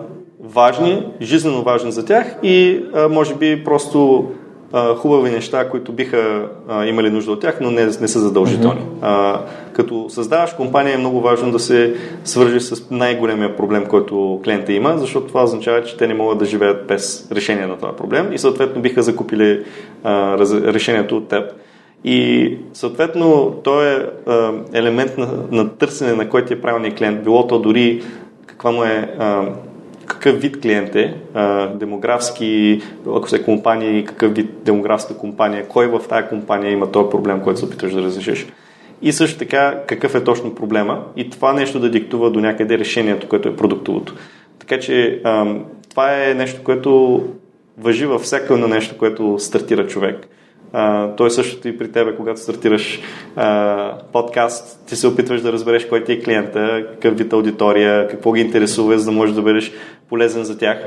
важни, жизненно важни за тях и а, може би просто а, хубави неща, които биха а, имали нужда от тях, но не, не са задължителни. Mm-hmm. А, като създаваш компания е много важно да се свържи с най-големия проблем, който клиента има, защото това означава, че те не могат да живеят без решение на това проблем и съответно биха закупили а, раз, решението от теб. И съответно, то е а, елемент на, на търсене на който е правилният клиент. Било то дори каква му е а, какъв вид клиент е, демографски, ако се компания, какъв вид демографска компания, кой в тази компания има този проблем, който се опитваш да разрешиш. И също така, какъв е точно проблема и това нещо да диктува до някъде решението, което е продуктовото. Така че това е нещо, което въжи във всяко едно нещо, което стартира човек. Той същото и при тебе, когато стартираш uh, подкаст, ти се опитваш да разбереш кой ти е клиента, какъв вид аудитория, какво ги интересува, за да можеш да бъдеш полезен за тях.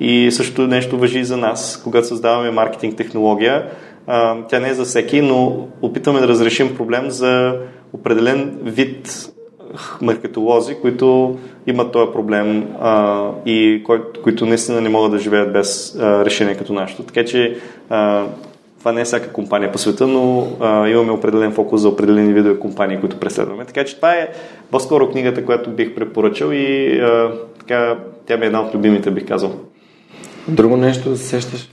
И също нещо въжи и за нас, когато създаваме маркетинг технология. Uh, тя не е за всеки, но опитваме да разрешим проблем за определен вид маркетолози, които имат този проблем а, и кой, които наистина не могат да живеят без а, решение като нашето. Така че а, това не е всяка компания по света, но а, имаме определен фокус за определени видове компании, които преследваме. Така че това е по-скоро книгата, която бих препоръчал и а, така, тя ми е една от любимите, бих казал. Друго нещо да се сещаш?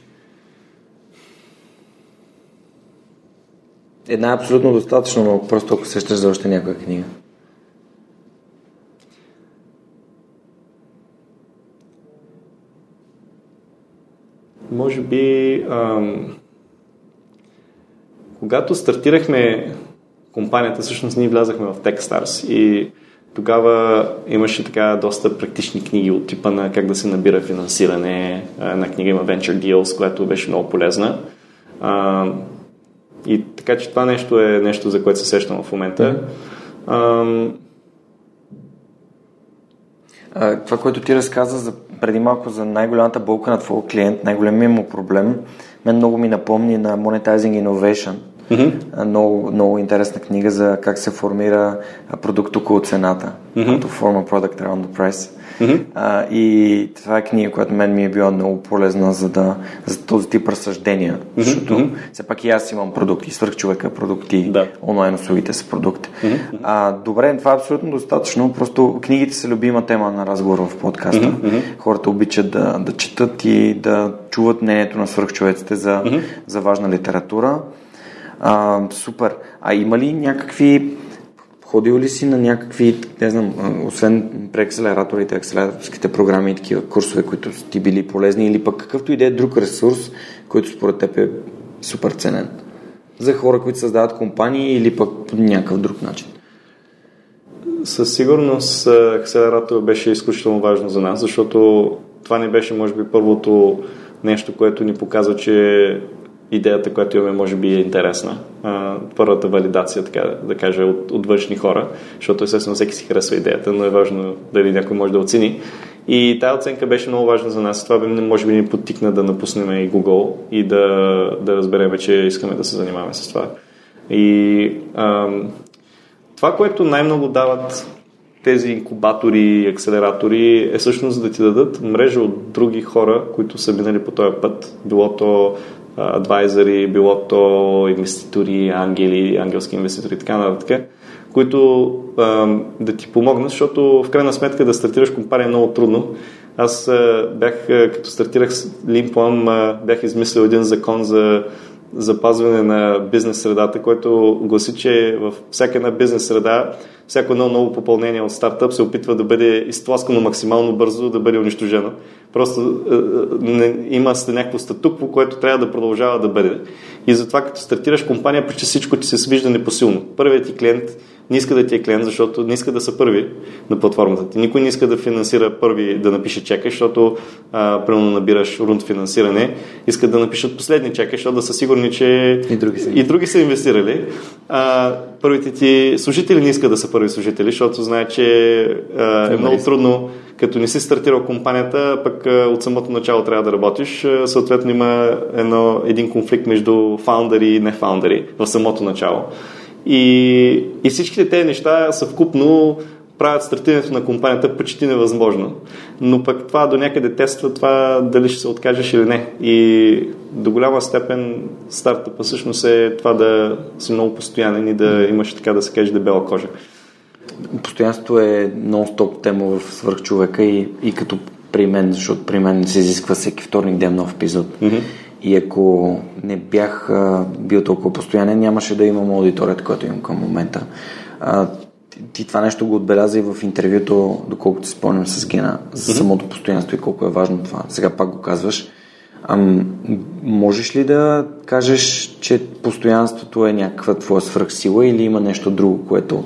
Една е абсолютно достатъчно, но просто ако сещаш за още някоя книга. Може би ам, когато стартирахме компанията, всъщност ние влязахме в Techstars и тогава имаше така доста практични книги от типа на как да се набира финансиране. Една книга има Venture Deals, която беше много полезна. А, и така че това нещо е нещо, за което се сещам в момента. А, а, това, което ти разказа за, преди малко за най-голямата болка на твоя клиент, най-големия му проблем, мен много ми напомни на Monetizing Innovation – Mm-hmm. Много, много интересна книга за как се формира продукт около цената. Mm-hmm. To form a product around the price. Mm-hmm. А, и това е книга, която мен ми е била много полезна за, да, за този тип разсъждения. Mm-hmm. Защото mm-hmm. все пак и аз имам продукти, свърх човека продукти, да. онлайн услугите са продукти. Mm-hmm. А, добре, това е абсолютно достатъчно. Просто книгите са любима тема на разговор в подкаста. Mm-hmm. Хората обичат да, да четат и да чуват мнението на свърхчовеците за, mm-hmm. за важна литература. А, супер. А има ли някакви Ходил ли си на някакви, не знам, освен преакселераторите, акселераторските програми и такива курсове, които ти били полезни, или пък какъвто и да е друг ресурс, който според теб е супер ценен? За хора, които създават компании или пък по някакъв друг начин? Със сигурност акселератор беше изключително важно за нас, защото това не беше, може би, първото нещо, което ни показва, че идеята, която имаме, може би е интересна. А, първата валидация, така да кажа, от, от външни хора, защото естествено всеки си харесва идеята, но е важно дали някой може да оцени. И тази оценка беше много важна за нас. Това може би ни подтикна да напуснем и Google и да, да разберем, че искаме да се занимаваме с това. И ам, това, което най-много дават тези инкубатори и акселератори е всъщност да ти дадат мрежа от други хора, които са минали по този път. Било то адвайзери, било то инвеститори, ангели, ангелски инвеститори и така нататък, които а, да ти помогнат, защото в крайна сметка да стартираш компания е много трудно. Аз а, бях, а, като стартирах с Limplum, бях измислил един закон за запазване на бизнес средата, който гласи, че в всяка една бизнес среда всяко едно ново попълнение от стартъп се опитва да бъде изтласкано максимално бързо, да бъде унищожено. Просто е, е не, има някакво статукво, което трябва да продължава да бъде. И затова като стартираш компания, почти всичко ти се свижда непосилно. Първият ти клиент не иска да ти е клиент, защото не иска да са първи на платформата ти. Никой не иска да финансира първи да напише чека, защото а, примерно набираш рунд финансиране, искат да напишат последни чека, защото да са сигурни, че и други са, и други са инвестирали. А, първите ти служители не искат да са първи служители, защото знаят, че а, е много трудно като не си стартирал компанията, пък от самото начало трябва да работиш, съответно има едно, един конфликт между фаундъри и не фаундъри в самото начало. И, и всичките тези неща съвкупно правят стартирането на компанията почти невъзможно. Но пък това до някъде тества това дали ще се откажеш или не. И до голяма степен стартъпа всъщност е това да си много постоянен и да имаш така да се каже дебела кожа. Постоянството е нон-стоп тема в свърхчовека и, и като при мен, защото при мен се изисква всеки вторник ден нов епизод. Mm-hmm. И ако не бях а, бил толкова постоянен, нямаше да имам аудиторията, която имам към момента. А, ти, това нещо го отбеляза и в интервюто, доколкото си спомням с Гена, за самото постоянство и колко е важно това. Сега пак го казваш. Ам, можеш ли да кажеш, че постоянството е някаква твоя свръхсила или има нещо друго, което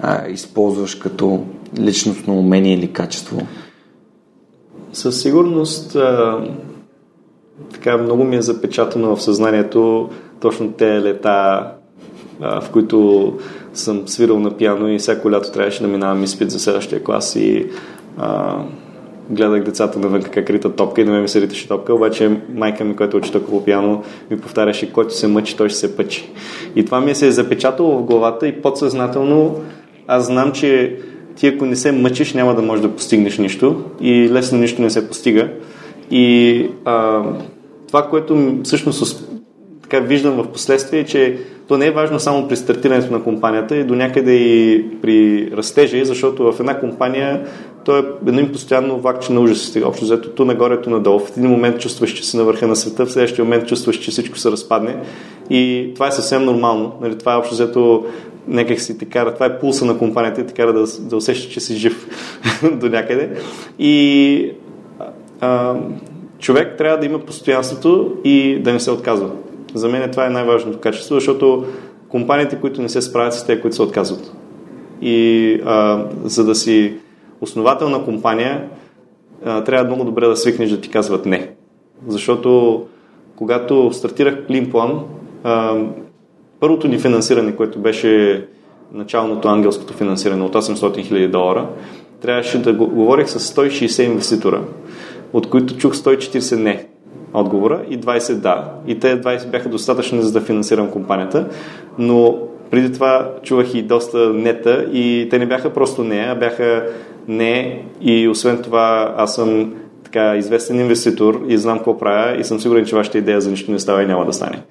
а, използваш като личностно умение или качество? Със сигурност а, така много ми е запечатано в съзнанието точно те лета, а, в които съм свирал на пиано и всяко лято трябваше да минавам изпит за следващия клас и а, гледах децата навън как рита топка и на мен ми се риташе топка, обаче майка ми, която учи по пиано, ми повтаряше, който се мъчи, той ще се пъчи. И това ми се е запечатало в главата и подсъзнателно аз знам, че ти ако не се мъчиш, няма да можеш да постигнеш нищо и лесно нищо не се постига. И а, това, което всъщност така виждам в последствие е, че то не е важно само при стартирането на компанията и до някъде и при растежа, защото в една компания то е едно постоянно вакче на ужасите. Общо взето ту нагоре, ту надолу. В един момент чувстваш, че си на върха на света, в следващия момент чувстваш, че всичко се разпадне. И това е съвсем нормално. Нали, това е общо взето някак си те кара, това е пулса на компанията и те кара да, да усещаш, че си жив до някъде. И а, човек трябва да има постоянството и да не се отказва. За мен това е най-важното качество, защото компаниите, които не се справят с те, които се отказват. И а, за да си основател на компания, а, трябва много добре да свикнеш да ти казват не. Защото когато стартирах Clean а, първото ни финансиране, което беше началното ангелското финансиране от 800 000 долара, трябваше да говорих с 160 инвеститора, от които чух 140 не отговора и 20 да. И те 20 бяха достатъчни за да финансирам компанията, но преди това чувах и доста нета и те не бяха просто не, а бяха не и освен това аз съм така известен инвеститор и знам какво правя и съм сигурен, че вашата идея за нищо не става и няма да стане.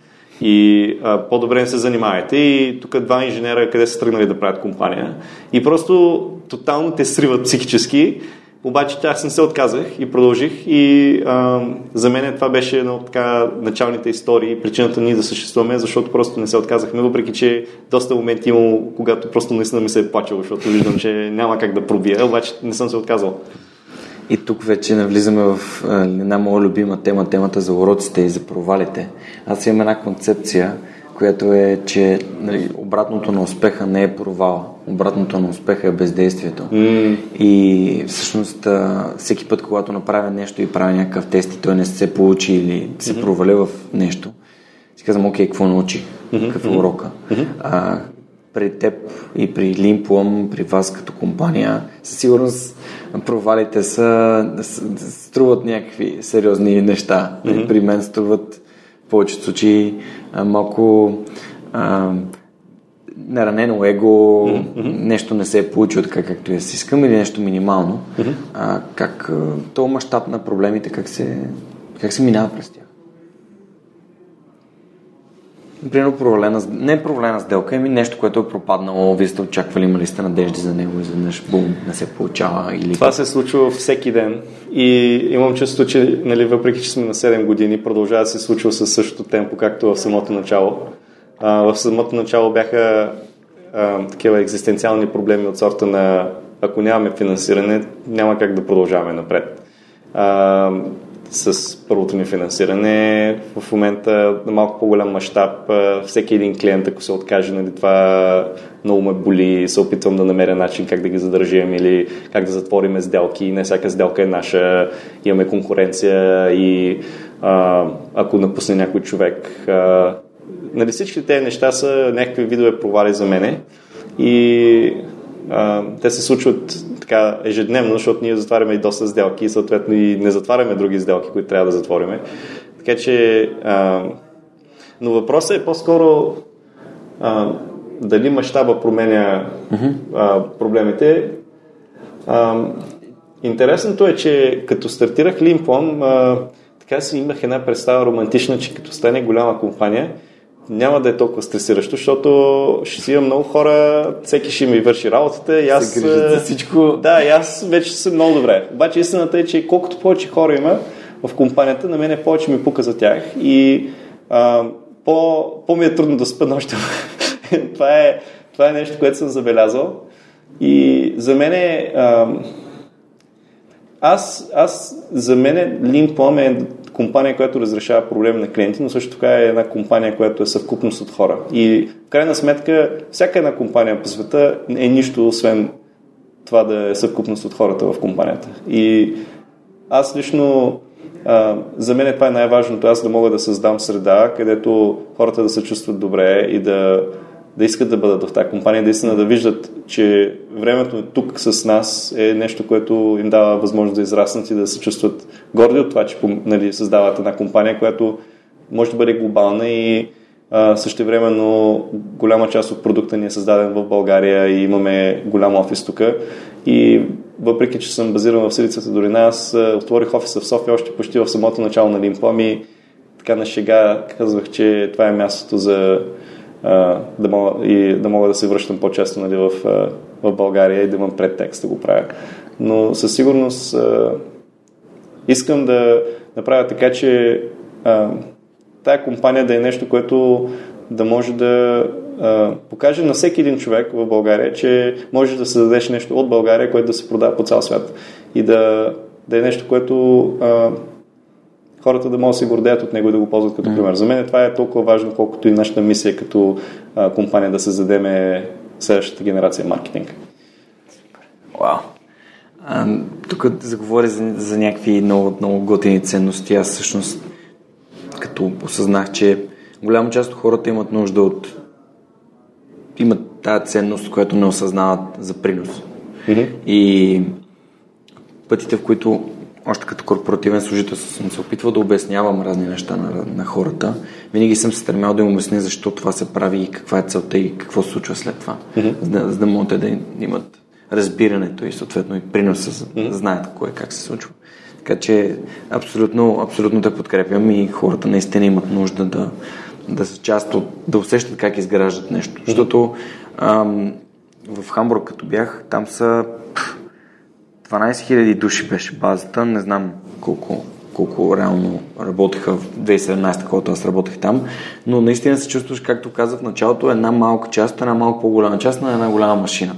И а, по-добре не се занимавайте. И тук два инженера къде са тръгнали да правят компания. И просто тотално те сриват психически. Обаче аз не се отказах и продължих и а, за мен това беше едно от така началните истории, причината ние да съществуваме, защото просто не се отказахме, въпреки че доста моменти имало, когато просто наистина ми се е плачало, защото виждам, че няма как да пробия, обаче не съм се отказал. И тук вече навлизаме в една моя любима тема, темата за уроците и за провалите. Аз имам една концепция, която е, че нали, обратното на успеха не е провал. Обратното на успеха е бездействието. Mm. И всъщност всеки път, когато направя нещо и правя някакъв тест и той не се получи или се mm-hmm. проваля в нещо, си казвам, окей, какво научих? Mm-hmm. Какъв е урока? Mm-hmm. А, при теб и при Limplum, при вас като компания, със сигурност провалите са, струват някакви сериозни неща. Mm-hmm. При мен струват в повечето случаи малко а, наранено его, mm-hmm. нещо не се е получило така, както я си искам, или нещо минимално. Mm-hmm. А, как то мащаб на проблемите, как се, как се минава през тях? Примерно провалена, не провалена сделка, ами нещо, което е пропаднало, вие сте очаквали, имали сте надежди за него и изведнъж бум, не се получава. Или... Това се случва всеки ден и имам чувство, че нали, въпреки, че сме на 7 години, продължава да се случва със същото темпо, както в самото начало. А, в самото начало бяха а, такива екзистенциални проблеми от сорта на ако нямаме финансиране, няма как да продължаваме напред. А, с първото ни финансиране. В момента на малко по-голям мащаб, всеки един клиент, ако се откаже, нали, това много ме боли, се опитвам да намеря начин как да ги задържим или как да затворим сделки. Не всяка сделка е наша, имаме конкуренция и а, ако напусне някой човек. А, нали, всички тези неща са някакви видове провали за мене и а, те се случват така ежедневно, защото ние затваряме и доста сделки и съответно и не затваряме други сделки, които трябва да затвориме. Така че, а, но въпросът е по-скоро а, дали мащаба променя а, проблемите. А, интересното е, че като стартирах Лимплом, а, така си имах една представа романтична, че като стане голяма компания, няма да е толкова стресиращо, защото ще си имам много хора, всеки ще ми върши работата и аз... Се за всичко. Да, и аз вече съм много добре. Обаче истината е, че колкото повече хора има в компанията, на мен повече ми пука за тях и а, по, по-ми е трудно да спа нощта. това, е, това е нещо, което съм забелязал. И за мен е... А, аз, аз, за мен Lean е компания, която разрешава проблеми на клиенти, но също така е една компания, която е съвкупност от хора. И в крайна сметка, всяка една компания по света е нищо, освен това да е съвкупност от хората в компанията. И аз лично, а, за мен това е най-важното, аз да мога да създам среда, където хората да се чувстват добре и да да искат да бъдат в тази компания, наистина да виждат, че времето тук с нас е нещо, което им дава възможност да израснат и да се чувстват горди от това, че нали, създават една компания, която може да бъде глобална и същевременно голяма част от продукта ни е създаден в България и имаме голям офис тук. И въпреки, че съм базиран в Силицата долина, аз отворих офиса в София още почти в самото начало на Лимпо, и така на шега казвах, че това е мястото за да мога, и да мога да се връщам по-често нали, в, в България и да имам предтекст да го правя. Но със сигурност искам да направя така, че тая компания да е нещо, което да може да а, покаже на всеки един човек в България, че можеш да създадеш нещо от България, което да се продава по цял свят. И да, да е нещо, което а, хората да могат да се гордеят от него и да го ползват като пример. За мен това е толкова важно, колкото и нашата мисия като а, компания да се задеме следващата генерация маркетинг. Вау! Тук заговори за, за някакви много, много готини ценности. Аз всъщност като осъзнах, че голяма част от хората имат нужда от имат тази ценност, която не осъзнават за принос. Mm-hmm. И пътите, в които още като корпоративен служител съм се опитвал да обяснявам разни неща на, на хората. Винаги съм се стремял да им обясня защо това се прави и каква е целта и какво се случва след това. Mm-hmm. За, да, за да могат да имат разбирането и съответно и приноса, за да знаят кое как се случва. Така че абсолютно, абсолютно те подкрепям и хората наистина имат нужда да, да са част от, да усещат как изграждат нещо. Mm-hmm. Защото ам, в Хамбург, като бях, там са 12 000 души беше базата, не знам колко, колко реално работеха в 2017, когато аз работех там, но наистина се чувстваш, както казах в началото, една малка част, една малко по-голяма част на една голяма машина.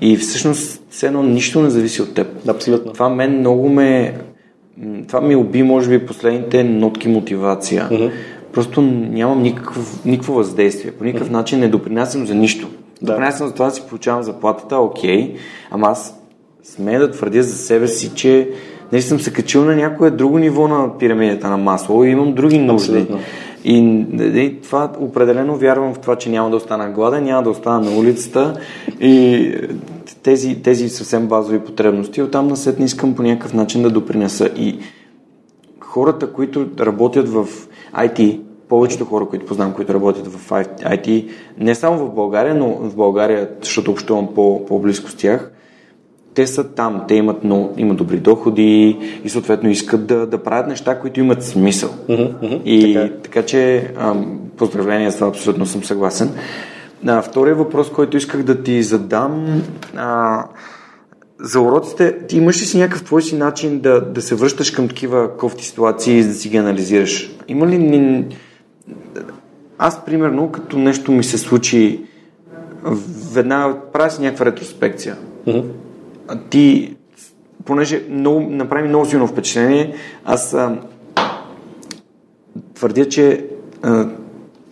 И всъщност все едно нищо не зависи от теб. Абсолютно. Това мен много ме... Това ми уби, може би, последните нотки мотивация. Mm-hmm. Просто нямам никакво, никакво въздействие. По никакъв mm-hmm. начин не допринасям за нищо. Да. Допринасям за това да си получавам заплатата, окей, ама аз смея да твърдя за себе си, че не съм се качил на някое друго ниво на пирамидата на масло и имам други нужди. Абсолютно. И, и това определено вярвам в това, че няма да остана гладен, няма да остана на улицата и тези, тези съвсем базови потребности. Оттам на след не искам по някакъв начин да допринеса. И хората, които работят в IT, повечето хора, които познавам, които работят в IT, не само в България, но в България, защото общувам по, по-близко с тях, те са там, те имат, но, имат добри доходи и съответно искат да, да правят неща, които имат смисъл. Mm-hmm, mm-hmm, и така, така че ам, поздравления за това, абсолютно съм съгласен. А, втория въпрос, който исках да ти задам, а, за уроците, ти имаш ли си някакъв твой си начин да, да се връщаш към такива кофти ситуации и да си ги анализираш? Има ли... Ни... Аз, примерно, като нещо ми се случи, веднага правя си някаква ретроспекция. Mm-hmm. А ти, понеже много, направи много силно впечатление, аз а, твърдя, че а,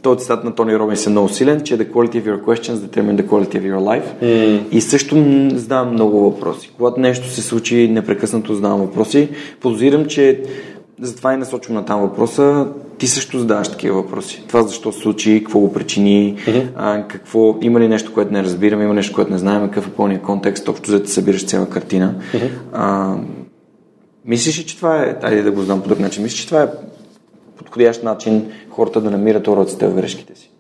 този цитат на Тони Робинс е много силен, че the quality of your questions determine the quality of your life. Mm. И също задавам много въпроси. Когато нещо се случи, непрекъснато задавам въпроси. Подозирам, че затова и насочвам на там въпроса. Ти също задаваш такива въпроси. Това защо се случи, какво го причини, mm-hmm. а, какво, има ли нещо, което не разбираме, има нещо, което не знаем, какъв е пълният контекст, общо за да събираш цяла картина. Mm-hmm. А, мислиш ли, че това е, айде да го знам по друг начин, мислиш, че това е подходящ начин хората да намират уроците в грешките си?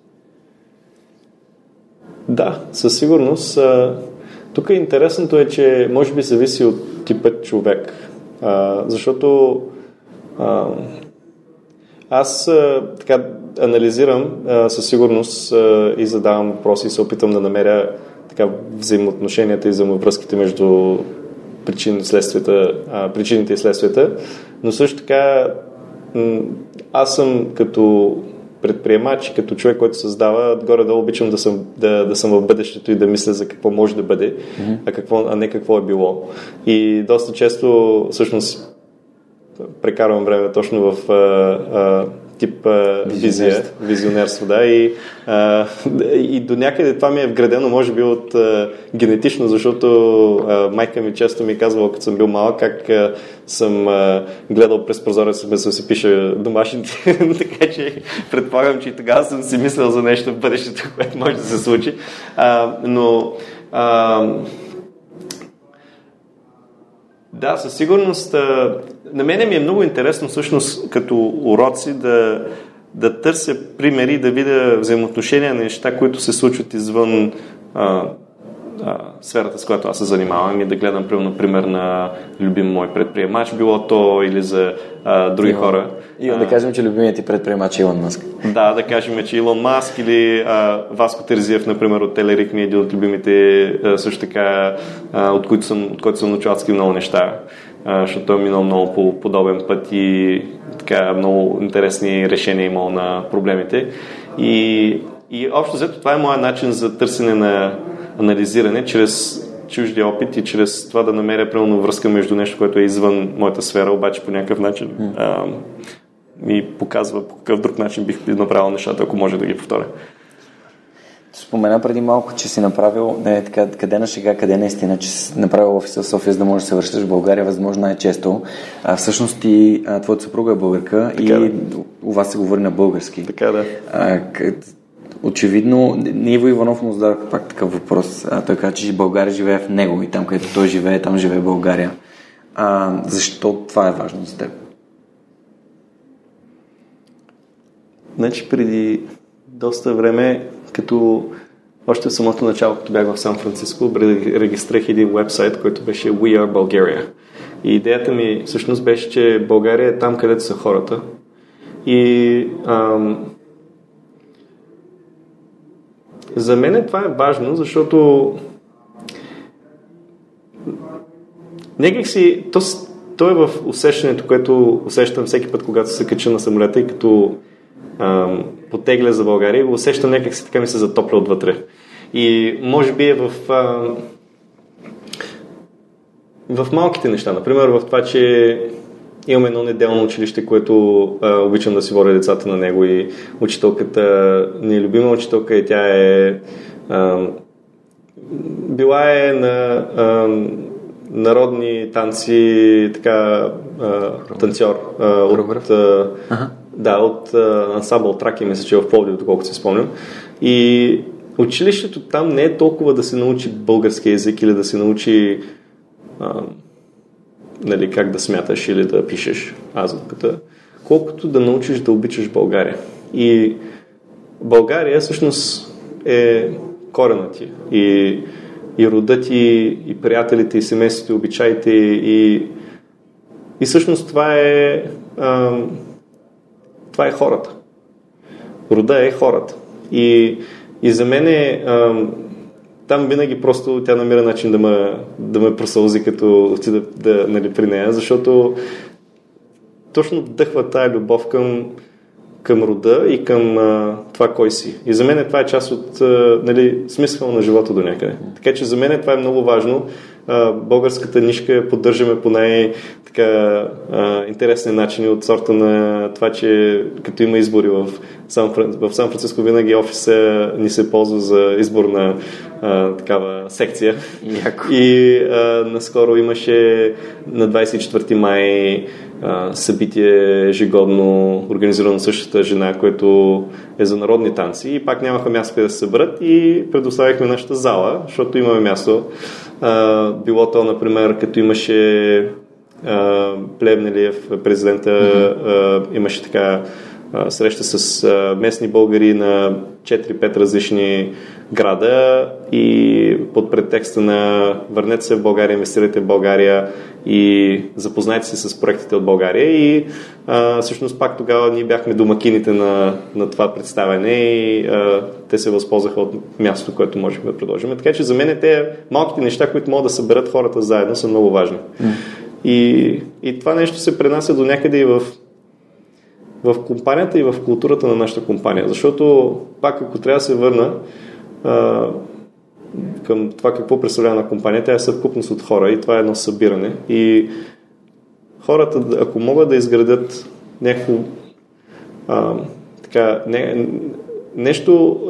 Да, със сигурност. Тук интересното е, че може би зависи от типът човек. А, защото а, аз а, така анализирам а, със сигурност а, и задавам въпроси и се опитам да намеря така взаимоотношенията и взаимовръзките между причин, следствията, а, причините и следствията, но също така аз съм като предприемач и като човек, който създава, горе-долу обичам да съм, да, да съм в бъдещето и да мисля за какво може да бъде, mm-hmm. а, какво, а не какво е било. И доста често, всъщност, прекарвам време точно в а, а, тип а, визия, визионерство, да, и, а, и до някъде това ми е вградено, може би от а, генетично, защото а, майка ми често ми е казвала, като съм бил малък, как а, съм а, гледал през прозорец, без да се пише домашните, така че предполагам, че и тогава съм си мислил за нещо в бъдещето, което може да се случи, а, но а, да, със сигурност. На мене ми е много интересно всъщност като уроци да, да търся примери, да видя взаимоотношения на неща, които се случват извън а, а, сферата, с която аз се занимавам и да гледам, примерно, пример на любим мой предприемач, било то или за а, други Илон. хора. И да кажем, че любимият ти предприемач е Илон Маск. Да, да кажем, че Илон Маск или а, Васко Терзиев, например, от Телерик ми е един от любимите, а, също така, а, от, които съм, от който съм научил много неща, защото е минал много по подобен път и така много интересни решения е имал на проблемите. И, и общо взето това е моят начин за търсене на анализиране чрез чуждия опит и чрез това да намеря правилно връзка между нещо, което е извън моята сфера, обаче по някакъв начин а, ми показва по какъв друг начин бих направил нещата, ако може да ги повторя. Спомена преди малко, че си направил, не, така, къде на шега, къде наистина, че си направил офиса в София, за да можеш да се връщаш в България, възможно най-често. А, всъщност ти, а, твоята съпруга е българка така, и да. у вас се говори на български. Така да. А, очевидно, Иво Иванов му зададе пак такъв въпрос. А, той каза, че България живее в него и там, където той живее, там живее България. А, защо това е важно за теб? Значи преди доста време, като още в самото начало, като бях в Сан Франциско, регистрирах един вебсайт, който беше We Are Bulgaria. И идеята ми всъщност беше, че България е там, където са хората. И ам, за мен това е важно, защото някак си, то, то е в усещането, което усещам всеки път, когато се кача на самолета и като ам, потегля за България, го усещам някак си така ми се затопля отвътре. И може би е в ам, в малките неща. Например, в това, че имаме едно неделно училище, което а, обичам да си водя децата на него и учителката ни е любима учителка и тя е а, била е на а, народни танци, така а, танцор а, от, а, да, от а, ансамбъл Траки, мисля, че е в Пловдив, доколкото си спомням. И училището там не е толкова да се научи български язик или да се научи а, нали, как да смяташ или да пишеш азбуката, колкото да научиш да обичаш България. И България всъщност е корена ти. И, и рода ти, и приятелите, и семейството, и обичаите, и, и всъщност това е, а, това е хората. Рода е хората. И, и за мен е, а, там винаги просто тя намира начин да ме, да ме просълзи, като отида да, нали, при нея, защото точно вдъхва тая любов към, към рода и към а, това кой си. И за мен това е част от нали, смисъл на живота до някъде. Така че за мен това е много важно. А, българската нишка поддържаме по най- така а, интересни начини от сорта на това, че като има избори в Сан, в Сан Франциско винаги офиса ни се ползва за избор на а, такава секция. Яко. И а, наскоро имаше на 24 май а, събитие ежегодно организирано същата жена, което е за народни танци и пак нямаха място да се съберат и предоставихме нашата зала, защото имаме място. А, било то, например, като имаше Плевнелиев, президента, mm-hmm. имаше така среща с местни българи на 4-5 различни града и под претекста на върнете се в България, инвестирайте в България и запознайте се с проектите от България и а, всъщност пак тогава ние бяхме домакините на, на това представяне и а, те се възползваха от мястото, което можехме да предложим. Така че за мен те малките неща, които могат да съберат хората заедно, са много важни. Mm. И, и това нещо се пренася до някъде и в, в компанията и в културата на нашата компания. Защото, пак ако трябва да се върна а, към това какво представлява на компанията, тя е съвкупност от хора и това е едно събиране. И хората, ако могат да изградят някакво а, така, не, нещо,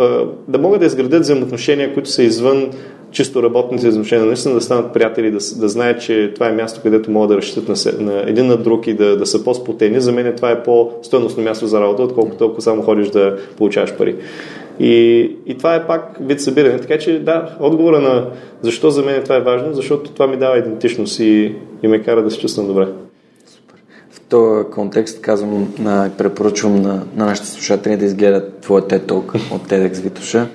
да могат да изградят взаимоотношения, които са извън чисто работните отношения, наистина да станат приятели, да, да знаят, че това е място, където могат да разчитат на, на един на друг и да, да са по-сплотени. За мен това е по-стойностно място за работа, отколкото ако само ходиш да получаваш пари. И, и това е пак вид събиране. Така че да, отговора на защо за мен това е важно, защото това ми дава идентичност и, и ме кара да се чувствам добре. Този контекст казвам, на, препоръчвам на, на нашите слушатели да изгледат твоя TED Talk от TEDx Витуша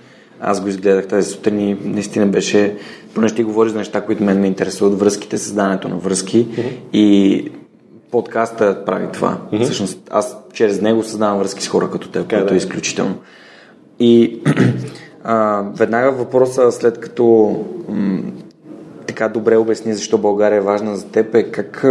аз го изгледах тази сутрин и наистина беше, понеже ти говориш за неща, които мен ме интересуват, връзките, създаването на връзки mm-hmm. и подкаста прави това. Mm-hmm. Всъщност аз чрез него създавам връзки с хора като теб, което да. е изключително. И а, веднага въпроса, след като м- така добре обясни защо България е важна за теб, е как,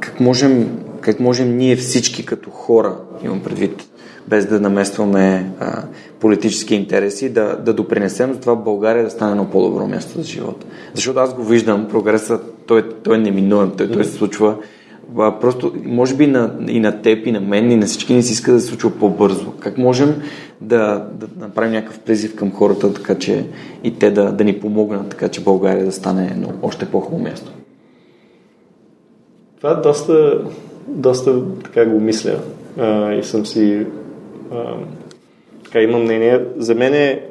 как, можем, как можем ние всички като хора, имам предвид, без да наместваме а, политически интереси, да, да допринесем за това България да стане едно по-добро място за живота. Защото аз го виждам, прогресът, той, той е неминуем, той, той се случва. А, просто, може би на, и на теб, и на мен, и на всички ни се иска да се случва по-бързо. Как можем да, да направим някакъв призив към хората, така че и те да, да ни помогнат, така че България да стане едно още по-хубаво място? Това доста, доста така го мисля а, и съм си така имам мнение. За мен е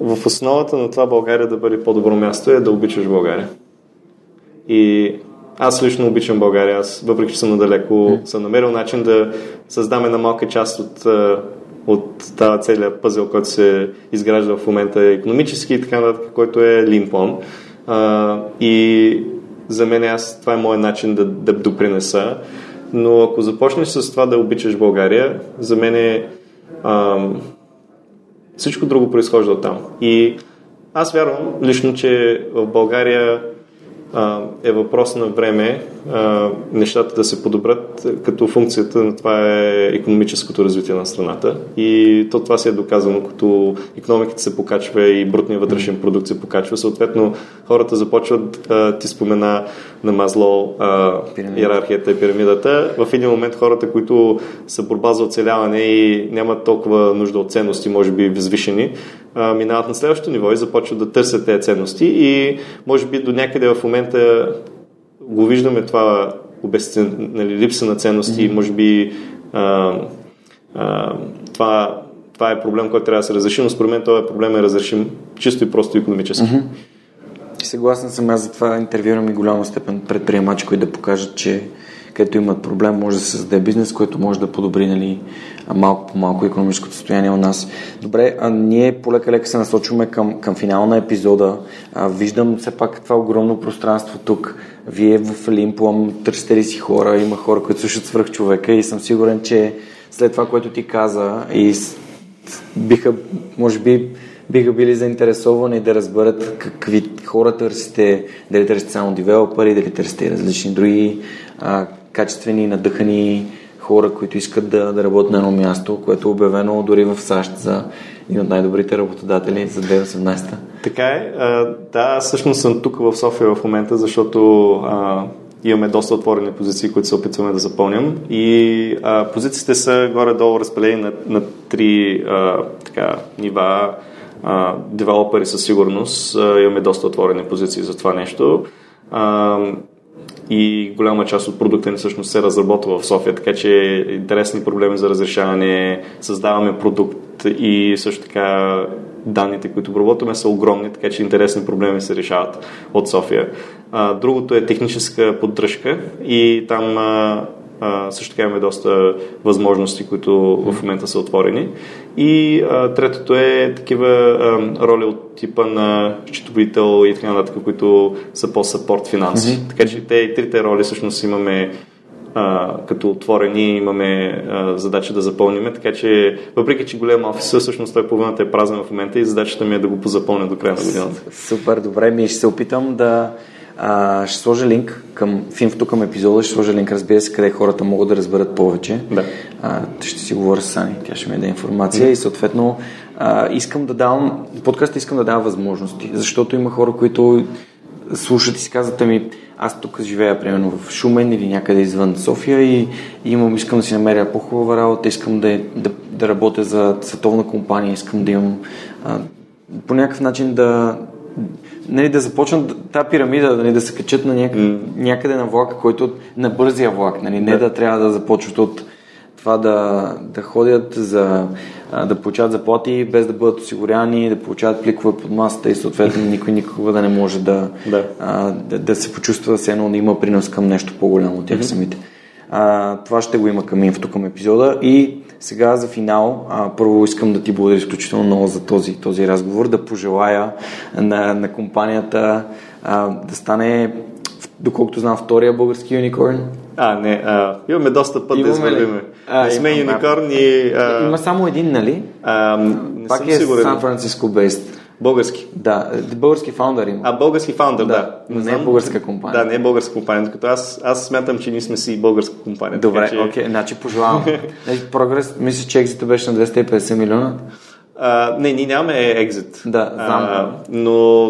в основата на това България да бъде по-добро място е да обичаш България. И аз лично обичам България. Аз, въпреки че съм надалеко, mm. съм намерил начин да създам една малка част от, от тази целият пъзел, който се изгражда в момента економически и така нататък, който е Лимплом. и за мен аз, това е моят начин да, да допринеса. Но ако започнеш с това да обичаш България, за мен е а, всичко друго произхожда от там. И аз вярвам лично, че в България а, е въпрос на време а, нещата да се подобрят, като функцията на това е економическото развитие на страната. И то това се е доказано, като економиката се покачва и брутният вътрешен продукт се покачва. Съответно, хората започват, а, ти спомена на Мазло а, иерархията и пирамидата. В един момент хората, които са борба за оцеляване и нямат толкова нужда от ценности, може би възвишени, а, минават на следващото ниво и започват да търсят тези ценности и може би до някъде в момента го виждаме това обесцен, нали, липса на ценности, mm-hmm. може би а, а, това, това е проблем, който трябва да се разреши, но според мен този проблем е разрешим чисто и просто економически. Mm-hmm. Съгласен съм, аз за това интервюирам и голяма степен предприемачи, които да покажат, че където имат проблем, може да се създаде бизнес, който може да подобри нали, малко по малко економическото състояние у нас. Добре, а ние полека-лека се насочваме към, към финал на епизода. А, виждам все пак това огромно пространство тук. Вие в Лимплам търсите ли си хора, има хора, които слушат свръх човека и съм сигурен, че след това, което ти каза и биха, може би, биха били заинтересовани да разберат какви хора търсите, дали търсите само девелопери, дали търсите различни други а, качествени, надъхани хора, които искат да, да работят на едно място, което е обявено дори в САЩ за един от най-добрите работодатели за 2018. Така е. Да, всъщност съм тук в София в момента, защото а, имаме доста отворени позиции, които се опитваме да запълним. И а, позициите са горе-долу разпределени на, на три а, така, нива. А, девелопери със сигурност. А, имаме доста отворени позиции за това нещо. А, и голяма част от продукта ни всъщност се разработва в София, така че интересни проблеми за разрешаване, създаваме продукт и също така данните, които обработваме са огромни, така че интересни проблеми се решават от София. Другото е техническа поддръжка и там а, също така имаме доста възможности, които в момента са отворени. И а, третото е такива а, роли от типа на счетоводител и така нататък, които са по-съпорт финанси. Mm-hmm. Така че те и трите роли всъщност имаме а, като отворени имаме а, задача да запълним, така че въпреки, че голям офис, всъщност той половината е празен в момента и задачата ми е да го позапълня до края на годината. Супер, добре, ми ще се опитам да а, ще сложа линк към финфото към епизода, ще сложа линк, разбира се, къде хората могат да разберат повече. Да. А, ще си говоря с Сани, тя ще ми даде информация mm. и съответно а, искам да давам, подкаста искам да давам възможности, защото има хора, които слушат и си казват ми, аз тук живея примерно в Шумен или някъде извън София и, и имам, искам да си намеря по-хубава работа, искам да, да, да работя за световна компания, искам да имам а, по някакъв начин да, нали, да започнат тази пирамида нали, да се качат на някъде, mm. някъде на влака, който на бързия влак. Нали, не да. да трябва да започват от това да, да ходят за да получават заплати без да бъдат осигуряни, да получават пликове под масата и съответно никой никога да не може да, да. А, да, да се почувства все едно да има принос към нещо по-голямо от тях mm-hmm. самите. А, това ще го има към инфото към епизода и сега за финал, а, първо искам да ти благодаря изключително много за този, този разговор, да пожелая на, на компанията а, да стане, доколкото знам, втория български юникорн. А, не, а, имаме доста път Имаме да извървиме. Не сме юникорн и... А... Има само един, нали? А, не Пак съм е сигурен. Сан Франциско бейст. Български. Да, български фаундър има. А, български фаундър, да. да. Но не е българска компания. Да, не е българска компания, като аз, аз смятам, че ние сме си българска компания. Добре, че... окей, значи пожелавам. Прогрес, мисля, че екзита беше на 250 милиона. А, не, ние нямаме екзит. Да, знам. А, но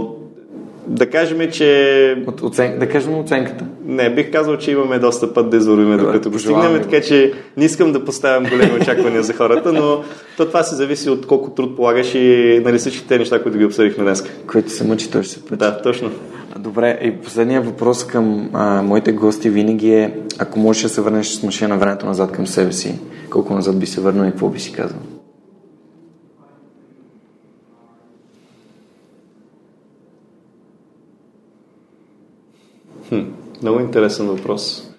да кажем, че... От, оцен... Да кажем оценката. Не, бих казал, че имаме доста път да извървим, докато го стигнем, така че не искам да поставям големи очаквания за хората, но то това се зависи от колко труд полагаш и нали, всички неща, които ги обсъдихме днес. Който се мъчи, той ще се пъти. Да, точно. Добре, и последният въпрос към а, моите гости винаги е, ако можеш да се върнеш с машина на времето назад към себе си, колко назад би се върнал и какво би си казал? Хм, много интересен въпрос.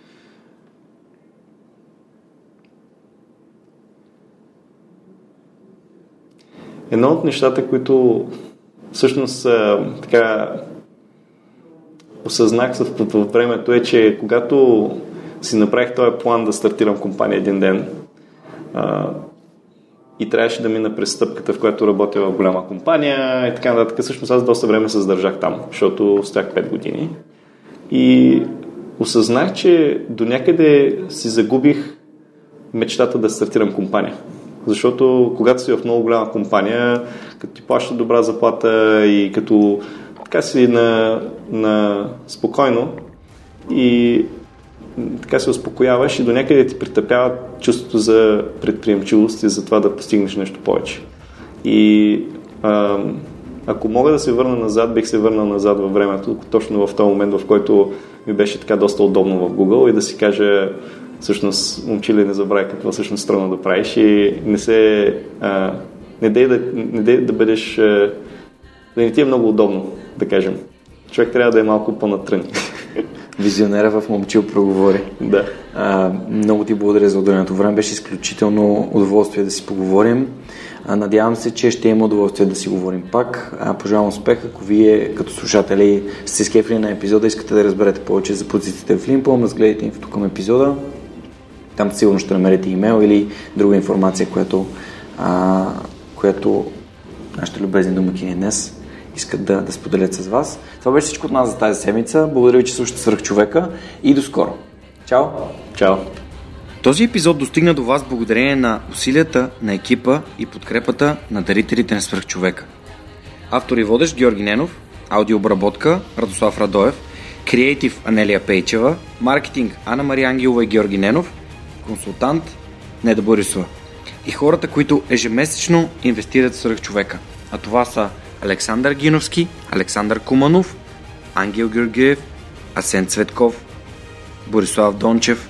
Едно от нещата, които всъщност така осъзнах в времето е, че когато си направих този план да стартирам компания един ден а, и трябваше да мина през стъпката, в която работя в голяма компания и така нататък, всъщност аз доста време се задържах там, защото стоях 5 години. И осъзнах, че до някъде си загубих мечтата да стартирам компания. Защото когато си в много голяма компания, като ти плаща добра заплата и като така си на, на спокойно и така се успокояваш и до някъде ти притъпява чувството за предприемчивост и за това да постигнеш нещо повече. И а, ако мога да се върна назад, бих се върнал назад във времето, точно в този момент, в който ми беше така доста удобно в Google и да си кажа всъщност, момчиле, не забравяй какво всъщност трудно да правиш и не се... А, не дей да, не дей да бъдеш... Да не ти е много удобно, да кажем. Човек трябва да е малко по-натрън. Визионера в Момчил проговори. Да. А, много ти благодаря за отделеното време. Беше изключително удоволствие да си поговорим. Надявам се, че ще има удоволствие да си говорим пак. Пожелавам успех, ако вие като слушатели сте скефли на епизода, искате да разберете повече за позициите в Лимпо, разгледайте инфото към епизода. Там сигурно ще намерите имейл или друга информация, която, а, която нашите любезни домакини днес искат да, да споделят с вас. Това беше всичко от нас за тази седмица. Благодаря ви, че слушате свърх човека и до скоро. Чао! Чао! Този епизод достигна до вас благодарение на усилията на екипа и подкрепата на дарителите на свръхчовека. Автор и водещ Георги Ненов, аудиообработка Радослав Радоев, креатив Анелия Пейчева, маркетинг Ана Мария Ангелова и Георги Ненов, консултант Неда Борисова и хората, които ежемесечно инвестират в свръхчовека. А това са Александър Гиновски, Александър Куманов, Ангел Георгиев, Асен Цветков, Борислав Дончев,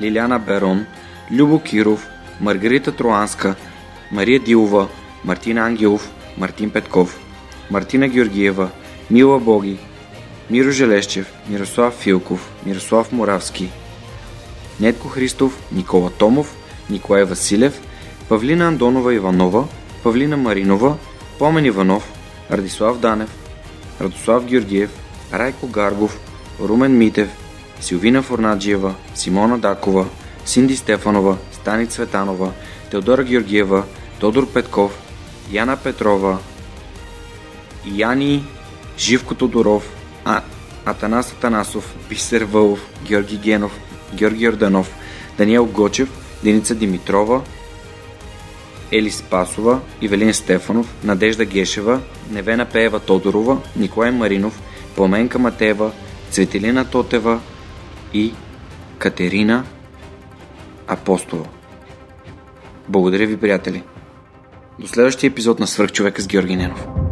Лиляна Берон, Любо Киров, Маргарита Троанска, Мария Дилова, Мартин Ангелов, Мартин Петков, Мартина Георгиева, Мила Боги, Миро Желещев, Мирослав Филков, Мирослав Моравски, Нетко Христов, Никола Томов, Николай Василев, Павлина Андонова Иванова, Павлина Маринова, Помен Иванов, Радислав Данев, Радослав Георгиев, Райко Гаргов, Румен Митев, Силвина Форнаджиева, Симона Дакова, Синди Стефанова, Стани Цветанова, Теодора Георгиева, Тодор Петков, Яна Петрова, Яни Живко Тодоров, а, Атанас Атанасов, Писер Вълов, Георги Генов, Георги Орданов, Даниел Гочев, Деница Димитрова, Ели Спасова, Ивелин Стефанов, Надежда Гешева, Невена Пеева Тодорова, Николай Маринов, Пламенка Матева, Цветелина Тотева и Катерина Апостола. Благодаря ви, приятели! До следващия епизод на Свърхчовека с Георги Ненов.